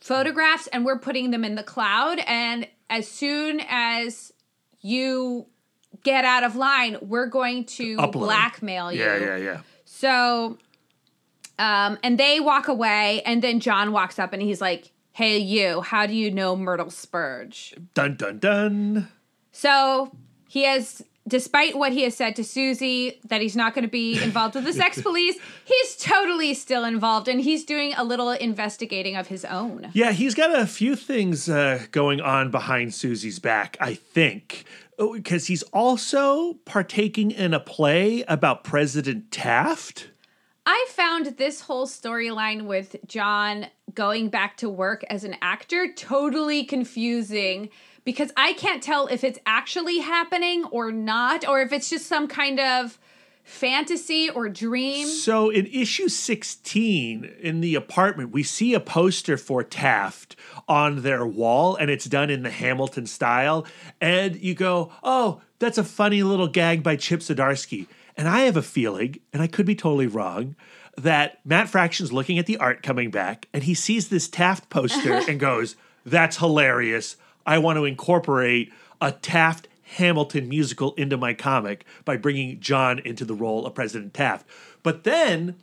photographs and we're putting them in the cloud and as soon as you get out of line we're going to Upload. blackmail you Yeah, yeah, yeah. so um and they walk away and then john walks up and he's like hey you how do you know myrtle spurge Dun dun dun. so he has, despite what he has said to Susie, that he's not going to be involved with the sex *laughs* police, he's totally still involved and he's doing a little investigating of his own. Yeah, he's got a few things uh, going on behind Susie's back, I think. Because he's also partaking in a play about President Taft. I found this whole storyline with John going back to work as an actor totally confusing because I can't tell if it's actually happening or not, or if it's just some kind of fantasy or dream. So in issue 16 in the apartment, we see a poster for Taft on their wall, and it's done in the Hamilton style. And you go, oh, that's a funny little gag by Chip Zdarsky. And I have a feeling, and I could be totally wrong, that Matt Fraction's looking at the art coming back, and he sees this Taft poster *laughs* and goes, that's hilarious. I want to incorporate a Taft Hamilton musical into my comic by bringing John into the role of President Taft. But then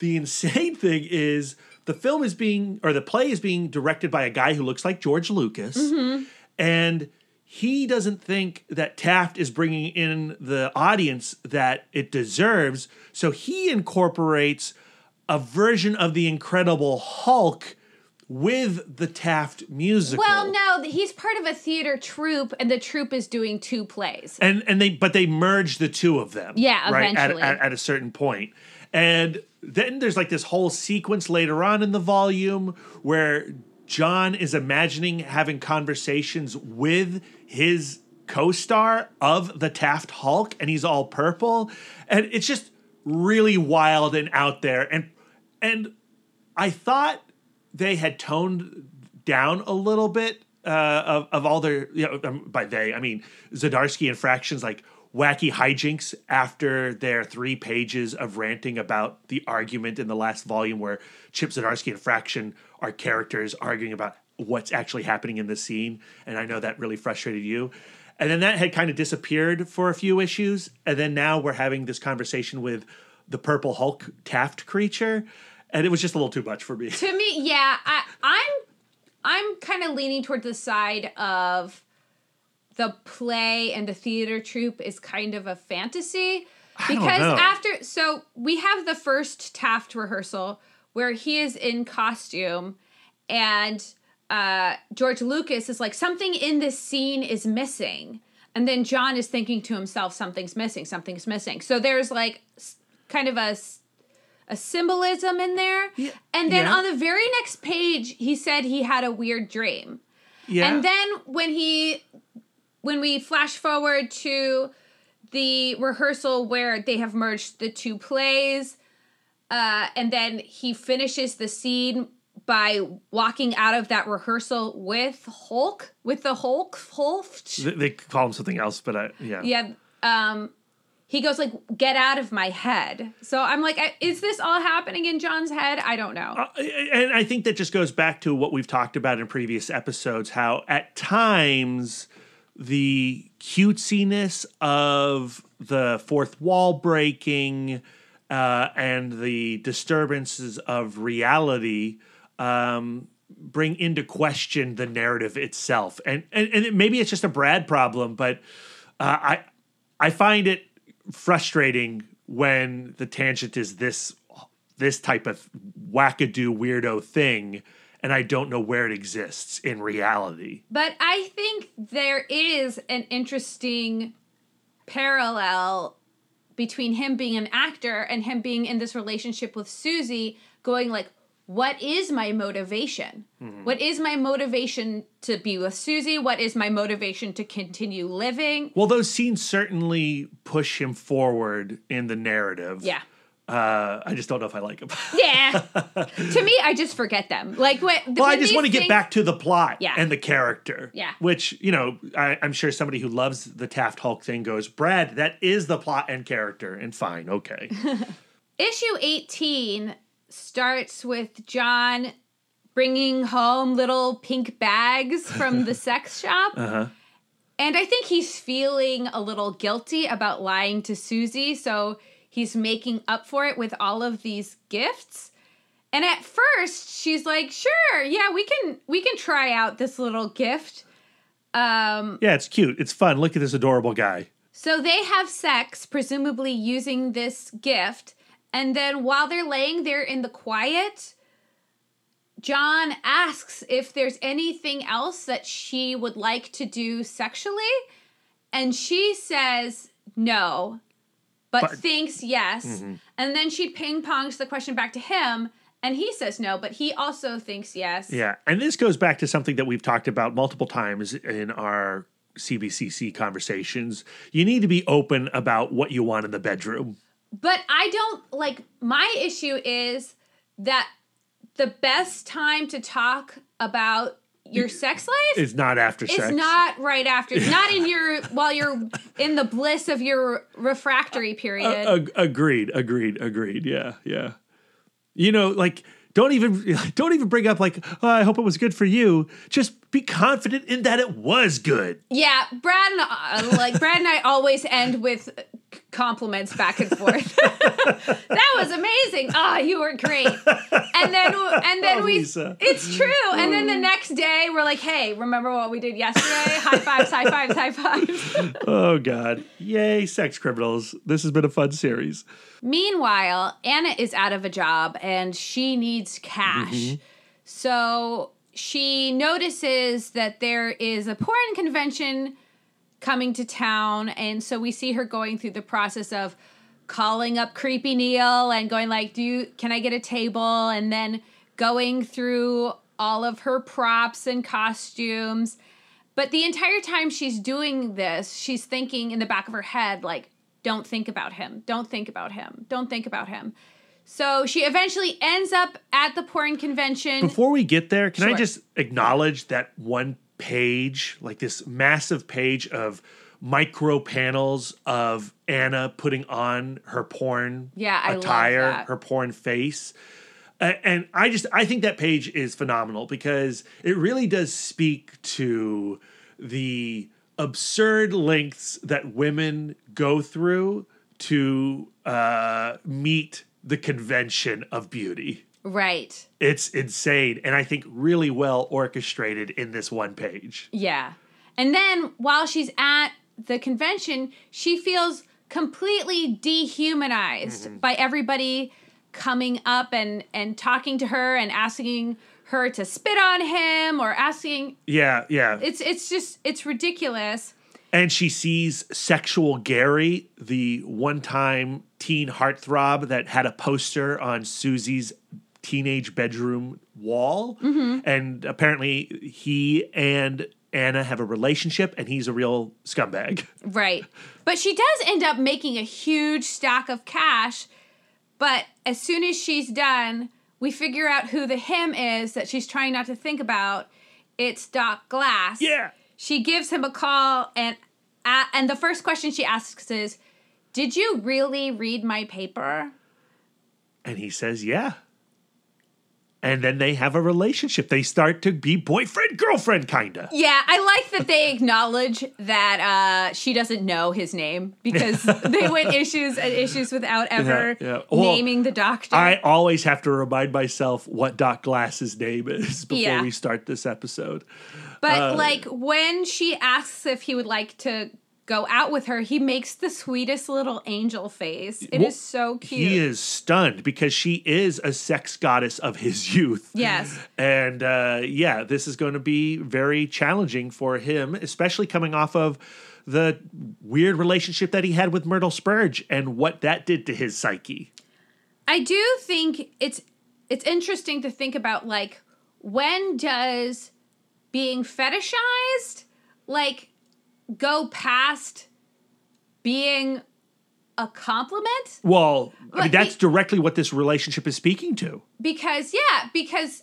the insane *laughs* thing is the film is being, or the play is being directed by a guy who looks like George Lucas. Mm-hmm. And he doesn't think that Taft is bringing in the audience that it deserves. So he incorporates a version of the Incredible Hulk with the Taft musical. Well, no, he's part of a theater troupe, and the troupe is doing two plays. and and they but they merge the two of them Yeah, right at, eventually. at, at a certain point and then there's like this whole sequence later on in the volume where john is imagining having conversations with his co-star of the taft hulk and he's all purple. And it's just really wild and out there. And and i thought they had toned down a little bit uh, of, of all their, you know, um, by they, I mean, Zdarsky and Fractions like wacky hijinks after their three pages of ranting about the argument in the last volume where Chip Zdarsky and Fraction are characters arguing about what's actually happening in the scene. And I know that really frustrated you. And then that had kind of disappeared for a few issues. And then now we're having this conversation with the Purple Hulk Taft creature. And it was just a little too much for me. to me, yeah, I, I'm I'm kind of leaning toward the side of the play and the theater troupe is kind of a fantasy because after so we have the first Taft rehearsal where he is in costume and uh, George Lucas is like, something in this scene is missing. And then John is thinking to himself, something's missing, something's missing. So there's like kind of a, a symbolism in there. And then yeah. on the very next page, he said he had a weird dream. Yeah. And then when he when we flash forward to the rehearsal where they have merged the two plays, uh, and then he finishes the scene by walking out of that rehearsal with Hulk, with the Hulk, Hulk. They- they call him something else, but I, yeah. Yeah. Um, he goes like, "Get out of my head." So I'm like, is this all happening in John's head? I don't know. Uh, and I think that just goes back to what we've talked about in previous episodes how at times the cutesiness of the fourth wall breaking uh, and the disturbances of reality um, bring into question the narrative itself. And, and, and it- maybe it's just a Brad problem, but uh, I, I find it frustrating when the tangent is this this type of wackadoo weirdo thing and I don't know where it exists in reality. But I think there is an interesting parallel between him being an actor and him being in this relationship with Susie, going like, what is my motivation? What is my motivation to be with Susie? What is my motivation to continue living? Well, those scenes certainly push him forward in the narrative. Yeah. Uh, I just don't know if I like them. Yeah. *laughs* to me, I just forget them. Like what? well, I just want to get back to the plot Yeah. and the character. Yeah. Which, you know, I, I'm sure somebody who loves the Taft Hulk thing goes, Brad, that is the plot and character. And fine, okay. *laughs* Issue 18 starts with John bringing home little pink bags from the *laughs* sex shop. Uh-huh. And I think he's feeling a little guilty about lying to Susie, so he's making up for it with all of these gifts. And at first, she's like, "Sure, yeah, we can we can try out this little gift." Um, yeah, it's cute. It's fun. Look at this adorable guy. so they have sex, presumably using this gift. And then while they're laying there in the quiet, John asks if there's anything else that she would like to do sexually. And she says no, but, But- thinks yes. Mm-hmm. And then she ping pongs the question back to him. And he says no, but he also thinks yes. Yeah, and this goes back to something that we've talked about multiple times in our CBCC conversations. You need to be open about what you want in the bedroom. But I don't like my issue is that the best time to talk about your sex life is not after sex. not right after, *laughs* not in your while you're in the bliss of your refractory period. Ag- agreed, agreed, agreed. Yeah, yeah. You know, like don't even *laughs* don't even bring up like oh, I hope it was good for you. Just be confident in that it was good. yeah, Brad and uh, like Brad and I always end with compliments back and forth. *laughs* that was amazing. Ah, you were great. And then and then Oh, we Lisa. it's true. And then the next day we're like, "Hey, remember what we did yesterday? High fives, high fives, high fives." *laughs* Oh God, yay, sex criminals! This has been a fun series. Meanwhile, Anna is out of a job and she needs cash. So she notices that there is a porn convention coming to town. And so we see her going through the process of calling up Creepy Neil and going like, "Do you can I get a table?" and then going through all of her props and costumes. But the entire time she's doing this, she's thinking in the back of her head like, "Don't think about him. Don't think about him. Don't think about him." So she eventually ends up at the porn convention. Before we get there, can I just acknowledge that one page, like this massive page of micro panels of Anna putting on her porn Yeah, I attire, her porn face. Uh, and I just I think that page is phenomenal because it really does speak to the absurd lengths that women go through to uh, meet the convention of beauty. Right. It's insane and I think really well orchestrated in this one page. Yeah. And then while she's at the convention, she feels completely dehumanized mm-hmm. by everybody coming up and and talking to her and asking her to spit on him or asking Yeah, yeah. it's it's just it's ridiculous. and she sees sexual Gary, the one-time teen heartthrob that had a poster on Susie's teenage bedroom wall, and apparently he and Anna have a relationship, and he's a real scumbag. *laughs* Right. But she does end up making a huge stack of cash. But as soon as she's done, we figure out who the him is that she's trying not to think about. It's Doc Glass. Yeah. She gives him a call, and uh, and the first question she asks is, "Did you really read my paper?" And he says, "Yeah." And then they have a relationship. They start to be boyfriend girlfriend kinda. Yeah, I like that they acknowledge that uh, she doesn't know his name because *laughs* they went issues and issues without ever Yeah, yeah. Well, naming the doctor. I always have to remind myself what Doc Glass's name is *laughs* before Yeah. we start this episode. But Uh, like when she asks if he would like to go out with her, he makes the sweetest little angel face. It is Well, so cute. He is stunned because she is a sex goddess of his *laughs* youth. Yes. And uh, yeah, this is going to be very challenging for him, especially coming off of the weird relationship that he had with Myrtle Spurge and what that did to his psyche. I do think it's it's interesting to think about like when does being fetishized like go past being a compliment? Well, I mean, that's he- directly what this relationship is speaking to. because yeah because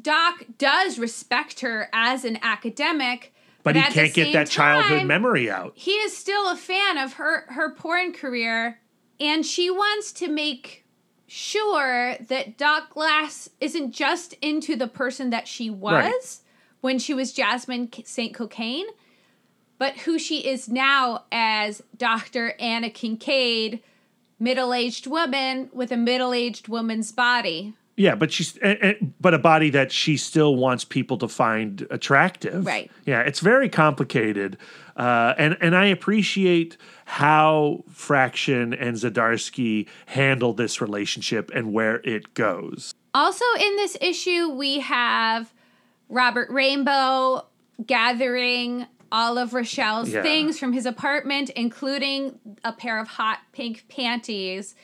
doc does respect her as an academic But he can't get that childhood memory out. he is still a fan of her her porn career and she wants to make sure that doc glass isn't just into the person that she was Right. when she was jasmine st cocaine but who she is now as dr anna kincaid middle-aged woman with a middle-aged woman's body Yeah, but she's eh, eh, but a body that she still wants people to find attractive. Right. Yeah, it's very complicated, uh, and and I appreciate how Fraction and Zdarsky handle this relationship and where it goes. Also, in this issue, we have Robert Rainbow gathering all of Rachelle's Yeah. things from his apartment, including a pair of hot pink panties,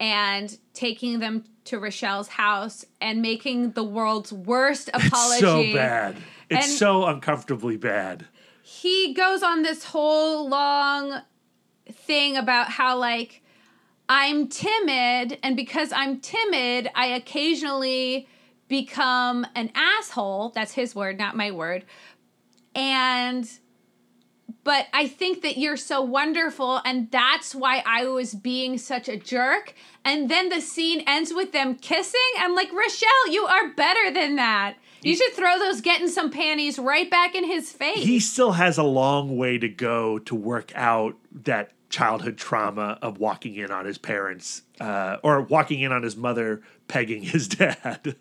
and taking them to Rachelle's house and making the world's worst apology. It's so bad. It's And- so uncomfortably bad. he goes on this whole long thing about how like I'm timid and because I'm timid I occasionally become an asshole that's his word not my word and but I think that you're so wonderful and that's why I was being such a jerk. And then the scene ends with them kissing. I'm like Rachelle you are better than that. You should throw those getting some panties right back in his face. He still has a long way to go to work out that childhood trauma of walking in on his parents uh, or walking in on his mother pegging his *laughs* dad.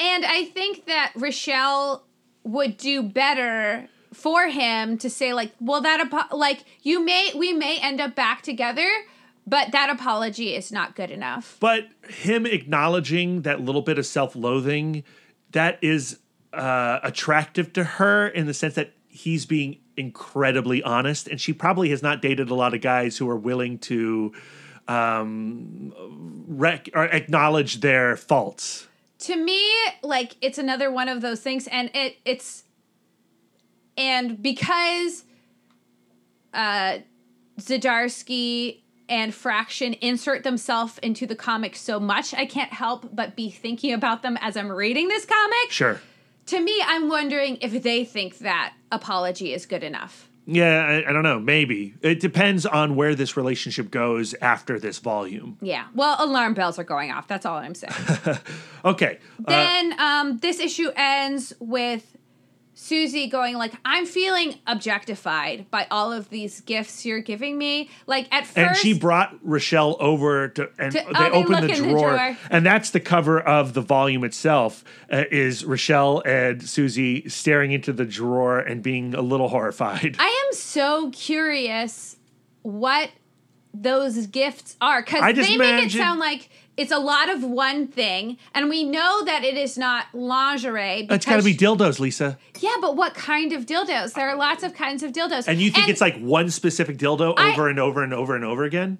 And I think that Rachelle would do better for him to say like, well, that apo- like you may we may end up back together, but that apology is not good enough. but him acknowledging that little bit of self-loathing that is uh, attractive to her in the sense that he's being incredibly honest and she probably has not dated a lot of guys who are willing to um, rec- or acknowledge their faults To me, like it's another one of those things, and it it's and because uh Zdarsky and Fraction insert themselves into the comic so much, I can't help but be thinking about them as I'm reading this comic. sure To me, I'm wondering if they think that apology is good enough. Yeah I, I don't know maybe it depends on where this relationship goes after this volume Yeah. Well, alarm bells are going off. That's all I'm saying. *laughs* okay uh, then um, this issue ends with Susie going like, "I'm feeling objectified by all of these gifts you're giving me." Like at first, and she brought Rachelle over to, and To- they oh, look the the drawer, and that's the cover of the volume itself. Uh, is Rachelle and Susie staring into the drawer and being a little horrified? I am so curious what those gifts are because they just make it sound like it's a lot of one thing, and we know that it is not lingerie. It's got to be dildos, Lisa. yeah, but what kind of dildos? There are lots of kinds of dildos, And you think it's like one specific dildo I- over and over and over and over again?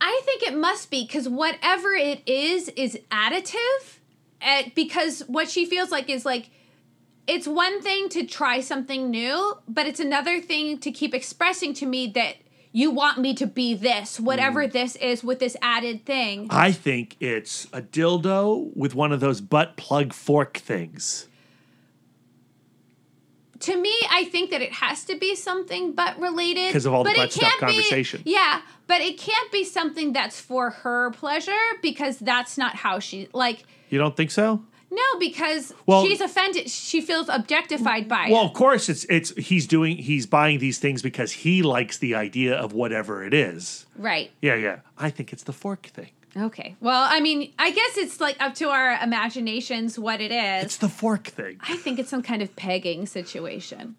I think it must be because whatever it is is additive. Uh, because what she feels like is like it's one thing to try something new, but it's another thing to keep expressing to me that you want me to be this, whatever Mm. this is, with this added thing. I think it's a dildo with one of those butt plug fork things. to me, I think that it has to be something butt related because of all the butt stuff be- conversation. Yeah, but it can't be something that's for her pleasure because that's not how she like. You don't think so? No, because Well- she's offended. She feels objectified by Well, it. of course it's it's he's doing he's buying these things because he likes the idea of whatever it is. Right. Yeah, yeah. I think it's the fork thing. Okay. Well, I mean, I guess it's like up to our imaginations what it It's the fork thing. I think it's some kind of pegging situation.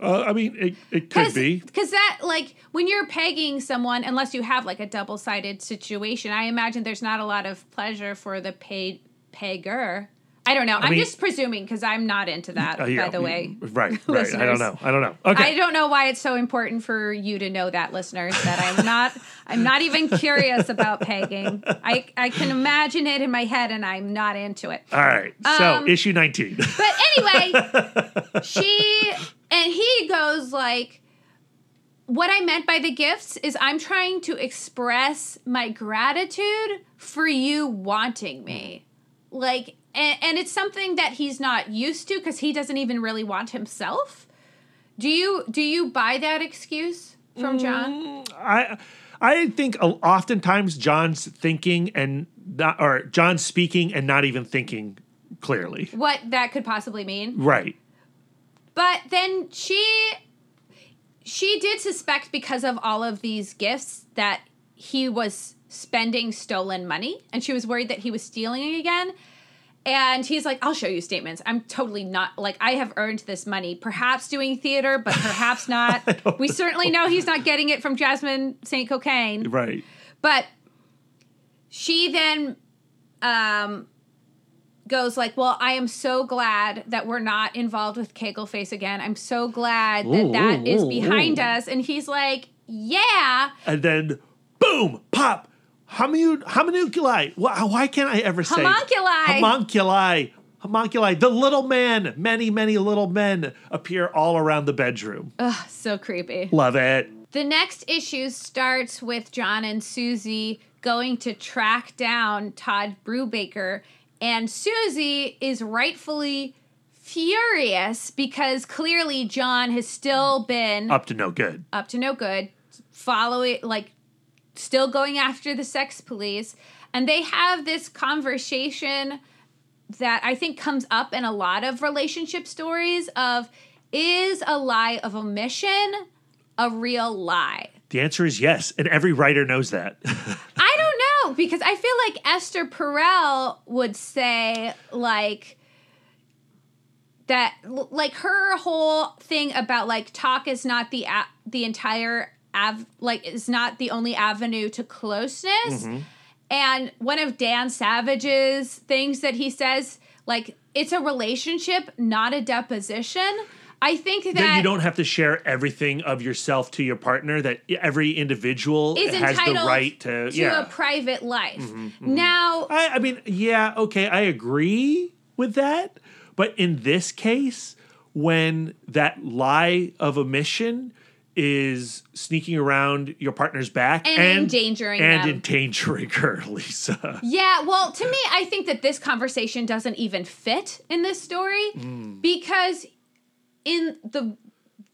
Uh, I mean, it, it could be. Because that, like, when you're pegging someone, unless you have like a double sided situation, I imagine there's not a lot of pleasure for the paid pegger. I don't know. I am mean- just presuming because I'm not into that, Uh, yeah, by the way. *laughs* Right, right. I don't know. I don't know. Okay. I don't know why it's so important for you to know that, listeners. That I'm not. *laughs* I'm not even curious about pegging. I I can imagine it in my head, and I'm not into it. All right. So, Um, issue 19. *laughs* But anyway, she and he goes like, "What I meant by the gifts is I'm trying to express my gratitude for you wanting me, like, and, and it's something that he's not used to because he doesn't even really want himself." Do you do you buy that excuse from mm, John? I I think oftentimes John's thinking and not or John's speaking and not even thinking clearly. What that could possibly mean? Right. But then she she did suspect because of all of these gifts that he was spending stolen money and she was worried that he was stealing again. And he's like, I'll show you statements. I'm totally not like I have earned this money, perhaps doing theater, but perhaps *laughs* not. we certainly know he's not getting it from Jazmine St. Cocaine. Right. But she then um, goes like, "Well, I am so glad that we're not involved with Kegelface again. I'm so glad that Ooh, that is ooh, behind ooh. us." And he's like, "Yeah, And then boom, pop. Homu- homunculi. Why, why can't I ever say Homunculi. Homunculi. Homunculi. The little man. Many, many little men appear all around the bedroom. Ugh, so creepy." Love it. The next issue starts with John and Susie going to track down Todd Brubaker, and Susie is rightfully furious because clearly John has still been Up to no good. up to no good, following like still going after the sex police, and they have this conversation that I think comes up in a lot of relationship stories of is a lie of omission a real lie? The answer is yes, and every writer knows that. *laughs* I don't know because I feel like Esther Perel would say like that like her whole thing about like talk is not the the entire av- like is not the only avenue to closeness. And one of Dan Savage's things that he says like it's a relationship, not a deposition. I think that, that you don't have to share everything of yourself to your partner. That every individual is has the right to, to yeah. Mm-hmm, a private life. Now, I, I mean, yeah, okay, I agree with that. But in this case, when that lie of omission is sneaking around your partner's back And endangering and them. endangering her, *laughs* Lisa. Yeah, well, to me, I think that this conversation doesn't even fit in this story Mm. because in the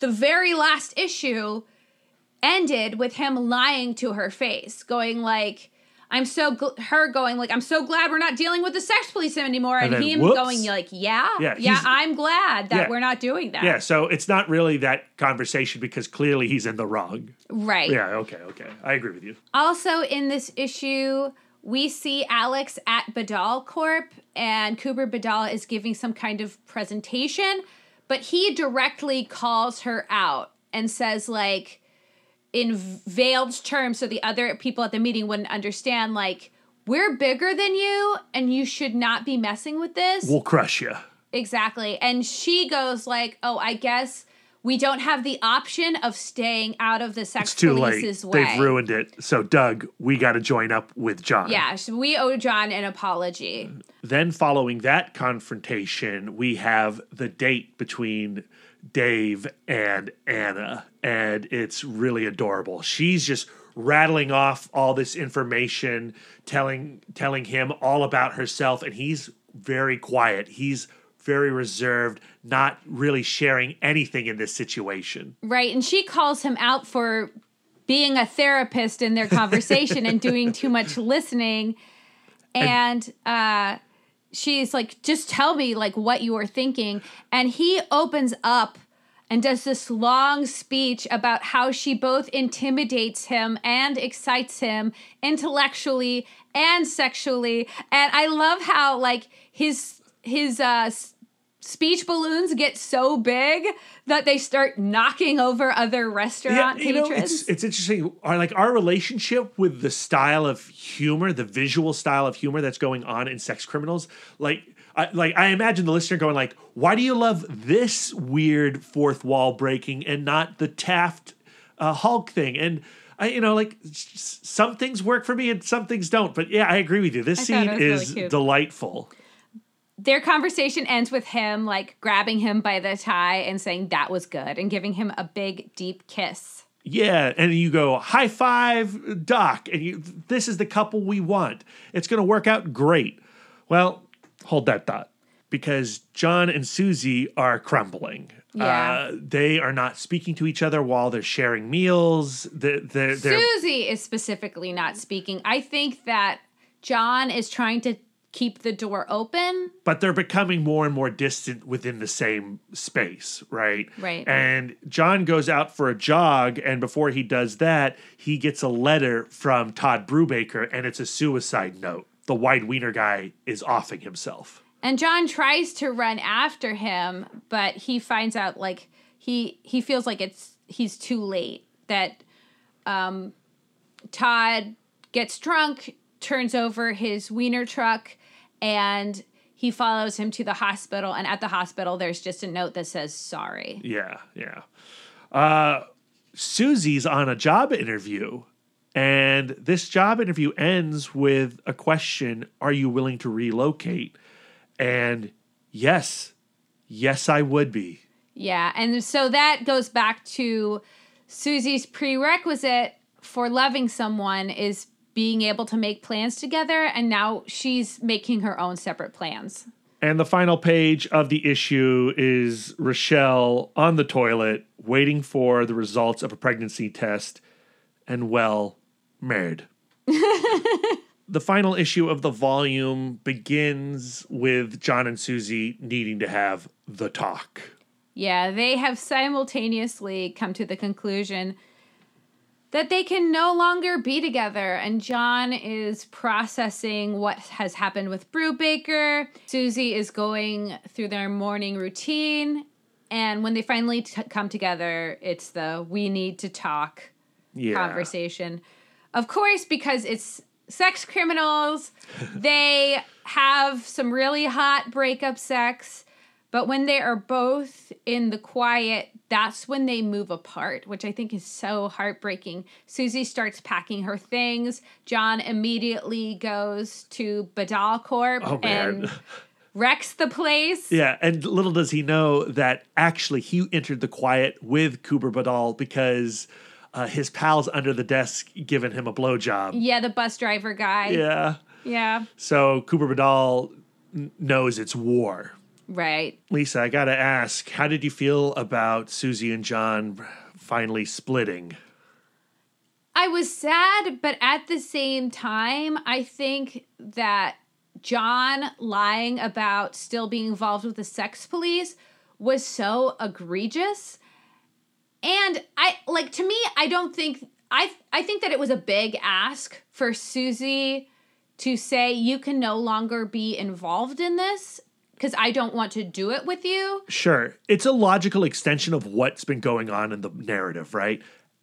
the very last issue ended with him lying to her face, going like, "I'm so gl-, her going like, I'm so glad we're not dealing with the sex police anymore," and, And then him whoops. going like, "Yeah, Yeah, yeah, I'm glad that Yeah. we're not doing that." Yeah, so it's not really that conversation because clearly he's in the wrong. right. Yeah, okay, okay. I agree with you. Also, in this issue, we see Alex at Badal Corp, and Cooper Badal is giving some kind of presentation, but he directly calls her out and says, like, in veiled terms so the other people at the meeting wouldn't understand like we're bigger than you and you should not be messing with this. We'll crush you. Exactly. And she goes like, "Oh, I guess we don't have the option of staying out of the sex It's too late. police's way." They've ruined it. So, Doug, we got to join up with John. Yeah, so we owe John an apology. Then, following that confrontation, we have the date between Dave and Anna, and it's really adorable. She's just rattling off all this information, telling telling him all about herself, and he's very quiet. He's very reserved, not really sharing anything in this situation. Right. And she calls him out for being a therapist in their conversation and doing too much listening. And uh, she's like, just tell me like what you were thinking. And he opens up and does this long speech about how she both intimidates him and excites him intellectually and sexually. And I love how like his his uh speech balloons get so big that they start knocking over other restaurant yeah, you know, it's it's interesting. Our like our relationship with the style of humor, the visual style of humor that's going on in Sex Criminals, like. I, like I imagine the listener going like, "Why do you love this weird fourth wall breaking and not the Taft uh, Hulk thing?" And I, you know, like some things work for me and some things don't. But yeah, I agree with you. This I scene was really is delightful. Their conversation ends with him like grabbing him by the tie and saying that was good and giving him a big deep kiss. Yeah, and you go high five, Doc, and you. This is the couple we want. It's going to work out great. Well, hold that thought, because John and Susie are crumbling. Yeah. Uh, they are not speaking to each other while they're sharing meals. They're, they're, they're Susie is specifically not speaking. I think that John is trying to keep the door open. but they're becoming more and more distant within the same space, right? Right. And John goes out for a jog, and before he does that, he gets a letter from Todd Brubaker, and it's a suicide note. The wide wiener guy is offing himself. And John tries to run after him, but he finds out like he he feels like it's he's too late. That um, Todd gets drunk, turns over his wiener truck, and he follows him to the hospital. And at the hospital, there's just a note that says sorry. Yeah, yeah. Uh, Susie's on a job interview, and this job interview ends with a question Are you willing to relocate? And yes, yes, I would be. Yeah, and so that goes back to Susie's prerequisite for loving someone is being able to make plans together, and now she's making her own separate plans. And the final page of the issue is Rachelle on the toilet waiting for the results of a pregnancy test and, well, married. *laughs* the final issue of the volume begins with John and Susie needing to have the talk. Yeah, they have simultaneously come to the conclusion that they can no longer be together. And John is processing what has happened with Brubaker. Susie is going through their morning routine. And when they finally t- come together, it's the we need to talk Yeah. conversation. Of course, because it's sex criminals, they have some really hot breakup sex. But when they are both in the quiet, that's when they move apart, which I think is so heartbreaking. Susie starts packing her things. John immediately goes to Badal Corp Oh, man. and wrecks the place. Yeah, and little does he know that actually he entered the quiet with Cooper Badal because uh, his pal's under the desk giving him a blowjob. Yeah, the bus driver guy. Yeah. Yeah, So Cooper Badal n- knows it's war. Right. Lisa, I gotta ask, how did you feel about Susie and John finally splitting? I was sad, but at the same time, I think that John lying about still being involved with the sex police was so egregious. And I like to me, I don't think I I think that it was a big ask for Susie to say you can no longer be involved in this because I don't want to do it with you. Sure, it's a logical extension of what's been going on in the narrative, right?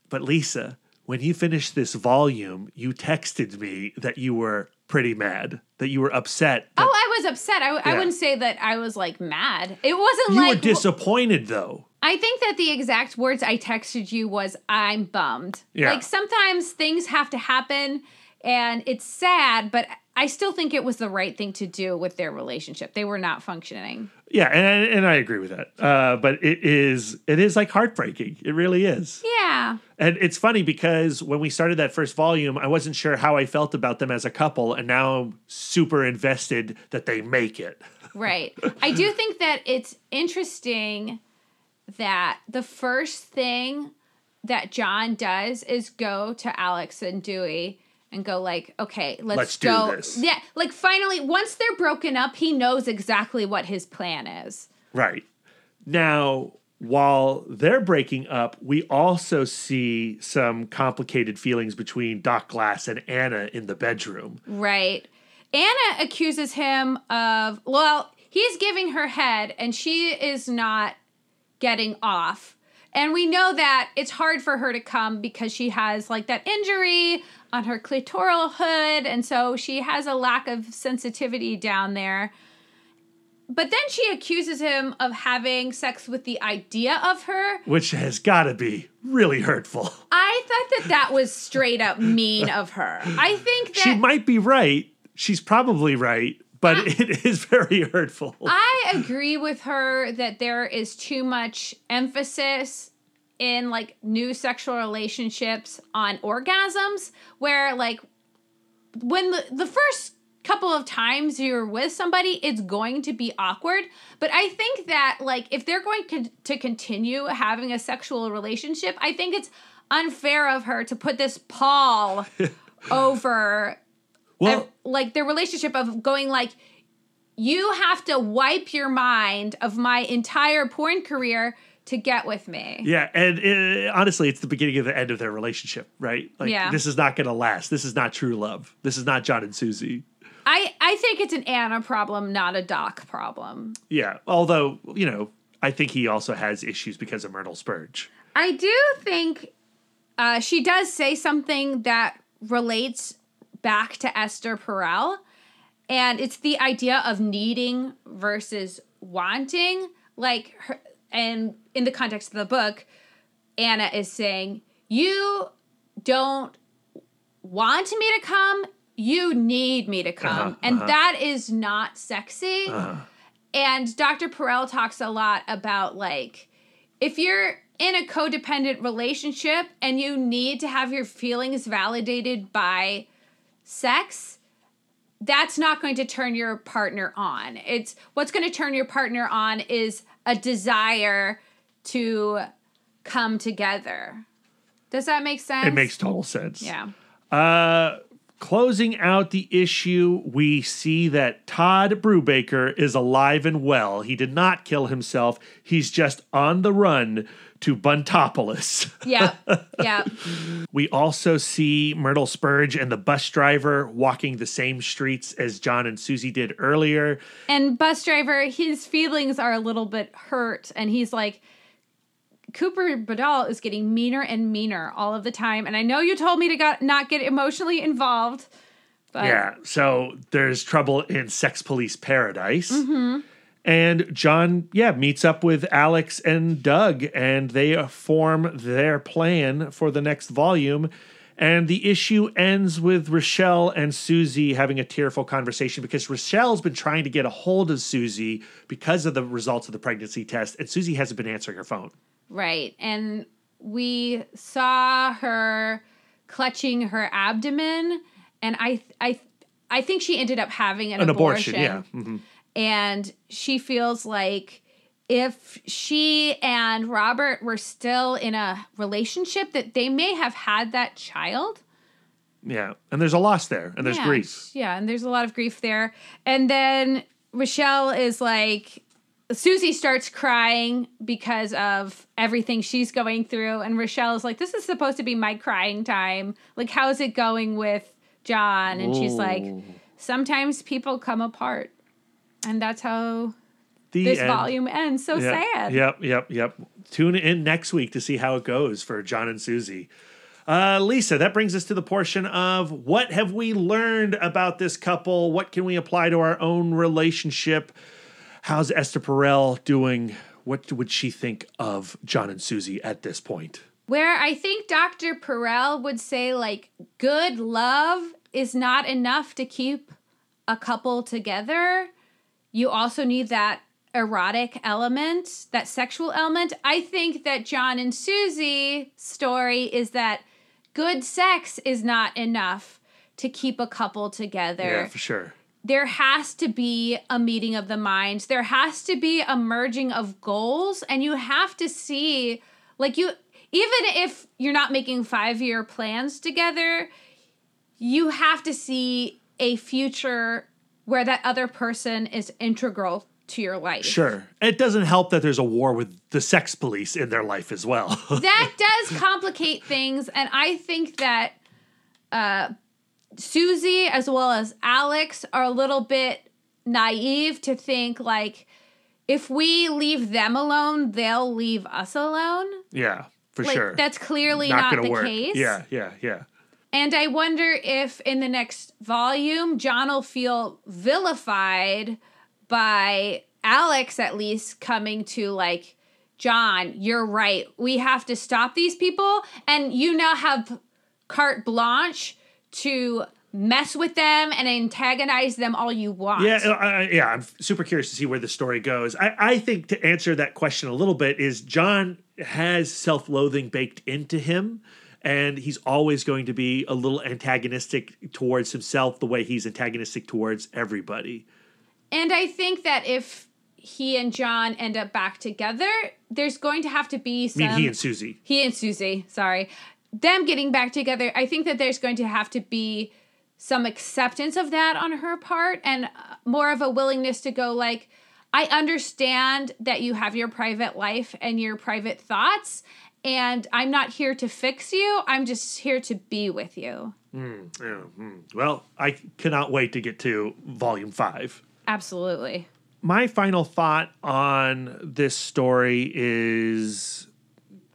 But Lisa, when you finished this volume, you texted me that you were pretty mad, that you were upset. That Oh, I was upset. I, w- I Yeah. wouldn't say that I was like mad. It wasn't you like were disappointed, though. I think that the exact words I texted you was I'm bummed. Yeah. Like sometimes things have to happen and it's sad, but I still think it was the right thing to do with their relationship. They were not functioning. Yeah, and, and I agree with that. Uh, but it is it is like heartbreaking. It really is. Yeah. And it's funny because when we started that first volume, I wasn't sure how I felt about them as a couple, and now I'm super invested that they make it. *laughs* Right. I do think that it's interesting that the first thing that John does is go to Alex and Dewey and go like, okay, let's, Let's do go. this. Yeah, like finally, once they're broken up, he knows exactly what his plan is. Right. Now, while they're breaking up, we also see some complicated feelings between Doc Glass and Anna in the bedroom. Right. Anna accuses him of, well, he's giving her head and she is not getting off. And we know that it's hard for her to come because she has like that injury on her clitoral hood. And so she has a lack of sensitivity down there. But then she accuses him of having sex with the idea of her. Which has got to be really hurtful. I thought that that was straight up mean of her. I think that. She might be right. She's probably right, but ah. it is very hurtful. I agree with her that there is too much emphasis in like new sexual relationships on orgasms where like when the, the first couple of times you're with somebody it's going to be awkward but i think that like if they're going con- to continue having a sexual relationship i think it's unfair of her to put this pall *laughs* over well, like the relationship of going like you have to wipe your mind of my entire porn career to get with me. yeah, and uh, honestly, it's the beginning of the end of their relationship, right? Like, Yeah. this is not going to last. This is not true love. This is not John and Susie. I I think it's an Anna problem, not a Doc problem. Yeah, although, you know, I think he also has issues because of Myrtle Spurge. I do think uh, she does say something that relates back to Esther Perel, and it's the idea of needing versus wanting. Like, her, and in the context of the book, Anna is saying, "You don't want me to come." You need me to come. Uh-huh, and uh-huh. that is not sexy. And Dr. Perel talks a lot about like if you're in a codependent relationship and you need to have your feelings validated by sex, that's not going to turn your partner on. It's what's going to turn your partner on is a desire to come together. Does that make sense? It makes total sense. Yeah. Uh, closing out the issue, we see that Todd Brubaker is alive and well. He did not kill himself. He's just on the run to Buntopolis. Yeah. *laughs* Yeah. We also see Myrtle Spurge and the bus driver walking the same streets as John and Susie did earlier. And bus driver, his feelings are a little bit hurt, and he's like, Cooper Badal is getting meaner and meaner all of the time. And I know you told me to got, not get emotionally involved, but Yeah, so there's trouble in Sex Police Paradise. Mm-hmm. And John, yeah, meets up with Alex and Doug, and they form their plan for the next volume. And the issue ends with Rachelle and Susie having a tearful conversation because Rachelle's been trying to get a hold of Susie because of the results of the pregnancy test, and Susie hasn't been answering her phone. right. And we saw her clutching her abdomen, and I, I, I think she ended up having an, An abortion. abortion, yeah. Mhm. And she feels like if she and Robert were still in a relationship that they may have had that child. Yeah. And there's a loss there, and there's yeah. grief. Yeah, and there's a lot of grief there. And then Rachelle is like Susie starts crying because of everything she's going through and Rachelle is like this is supposed to be my crying time. Like how's it going with John? And she's like sometimes people come apart. And that's how The this end. volume ends. So Yep, sad. Yep, yep, yep. Tune in next week to see how it goes for John and Susie. Uh, Lisa, that brings us to the portion of what have we learned about this couple? What can we apply to our own relationship? How's Esther Perel doing? What would she think of John and Susie at this point? Where I think Dr. Perel would say, like, good love is not enough to keep a couple together. You also need that erotic element, that sexual element. I think that John and Susie story is that good sex is not enough to keep a couple together. Yeah, for sure. There has to be a meeting of the minds. There has to be a merging of goals and you have to see like you even if you're not making 5-year plans together, you have to see a future where that other person is integral to your life. Sure. It doesn't help that there's a war with the sex police in their life as well. *laughs* that does complicate things, and I think that uh, Susie as well as Alex are a little bit naive to think like if we leave them alone, they'll leave us alone. yeah, for Like sure. that's clearly not, gonna the work. case. Yeah, yeah, yeah. And I wonder if in the next volume, John will feel vilified by Alex, at least, coming to like, John, you're right. We have to stop these people. And you now have carte blanche to mess with them and antagonize them all you want. Yeah, uh, uh, yeah. I'm super curious to see where the story goes. I, I think to answer that question a little bit is John has self-loathing baked into him, and he's always going to be a little antagonistic towards himself, the way he's antagonistic towards everybody. And I think that if he and John end up back together, there's going to have to be I mean, he and Susie. he and Susie, sorry, them getting back together, I think that there's going to have to be some acceptance of that on her part and uh, more of a willingness to go like I understand that you have your private life and your private thoughts and I'm not here to fix you. I'm just here to be with you. Yeah, hmm. Well, I cannot wait to get to volume five. Absolutely. my final thought on this story is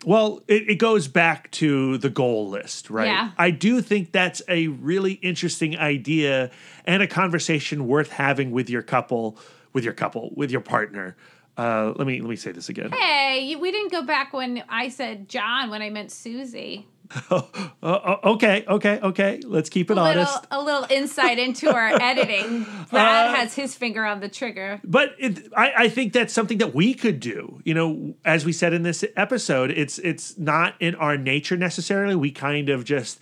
well it, it goes back to the goal list right Yeah. i do think that's a really interesting idea and a conversation worth having with your couple with your couple with your partner uh, let me let me say this again *laughs* Hey, we didn't go back when I said John when I meant Susie. Uh, uh, okay okay okay let's keep it A little, honest a little insight into our *laughs* editing. Brad has his finger on the trigger. but it, I, I think that's something that we could do. You know, as we said in this episode, it's it's not in our nature necessarily. We kind of just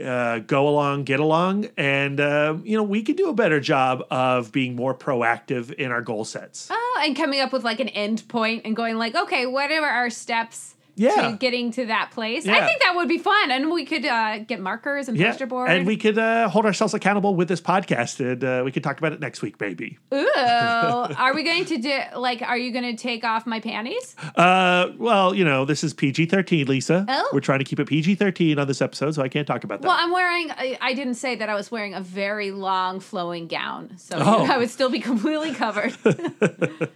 uh, go along, get along, and uh, you know, we could do a better job of being more proactive in our goal sets. Oh, and coming up with like an end point and going like, okay, what are our steps Yeah. to getting to that place? Yeah. I think that would be fun, and we could uh, get markers and Yeah, poster board. and we could uh, hold ourselves accountable with this podcast, and uh, we could talk about it next week, maybe. Ooh, *laughs* are we going to do like? Are you going to take off my panties? Uh, well, you know, this is PG thirteen, Lisa. Oh. We're trying to keep it PG thirteen on this episode, so I can't talk about that. Well, I'm wearing. I, I didn't say that I was wearing a very long flowing gown, so Oh. *laughs* I would still be completely covered. *laughs*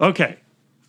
Okay.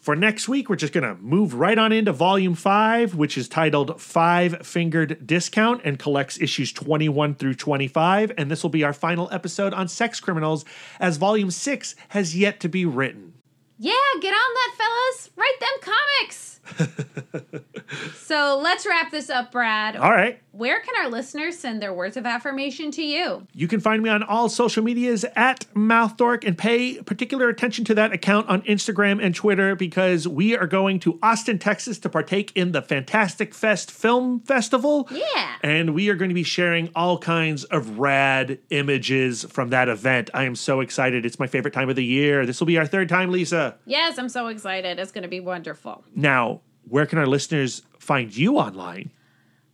For next week, we're just going to move right on into volume five, which is titled Five Fingered Discount and collects issues 21 through 25. And this will be our final episode on sex criminals, as volume six has yet to be written. Yeah, get on that, fellas. Write them comics. *laughs* so let's wrap this up, Brad. All right. Where can our listeners send their words of affirmation to you? You can find me on all social medias at MouthDork and pay particular attention to that account on Instagram and Twitter because we are going to Austin, Texas to partake in the Fantastic Fest Film Festival. Yeah. And we are going to be sharing all kinds of rad images from that event. I am so excited. It's my favorite time of the year. This will be our third time, Lisa. Yes, I'm so excited. It's going to be wonderful. Now, where can our listeners find you online?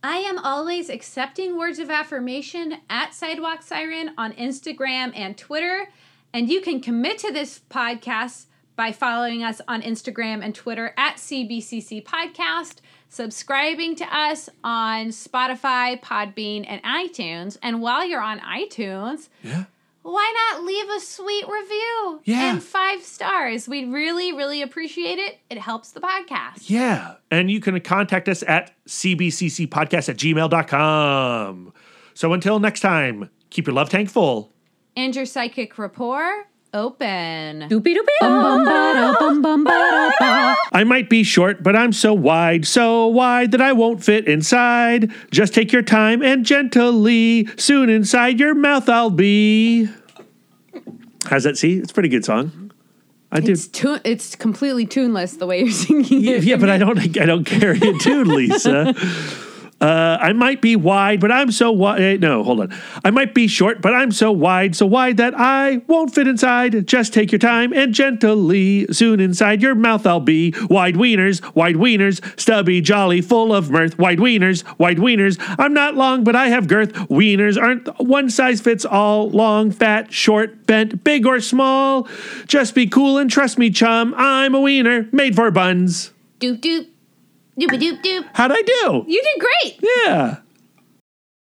I am always accepting words of affirmation at Sidewalk Siren on Instagram and Twitter. And you can commit to this podcast by following us on Instagram and Twitter at CBCC Podcast, subscribing to us on Spotify, Podbean, and iTunes. And while you're on iTunes, Yeah. Why not leave a sweet review Yeah. and five stars? We'd really, really appreciate it. It helps the podcast. Yeah. And you can contact us at cbccpodcast at gmail.com. So until next time, keep your love tank full. And your psychic rapport open. Doopy doopy bum bum ah. ba bum bum ba ba. I might be short, but I'm so wide, so wide that I won't fit inside. Just take your time and gently, soon inside your mouth I'll be. How's that? See, it's a pretty good song. I do. It's tu- it's completely tuneless the way you're singing Yeah, it. yeah, but I don't. I don't carry a tune, Lisa. Uh, I might be wide, but I'm so wide. No, hold on. I might be short, but I'm so wide, so wide that I won't fit inside. Just take your time and gently, soon inside your mouth I'll be. Wide wieners, wide wieners, stubby, jolly, full of mirth. Wide wieners, wide wieners. I'm not long, but I have girth. Wieners aren't one size fits all. Long, fat, short, bent, big or small. Just be cool and trust me, chum. I'm a wiener made for buns. Doop doop. Doop doop doop. How'd I do? You did great. Yeah.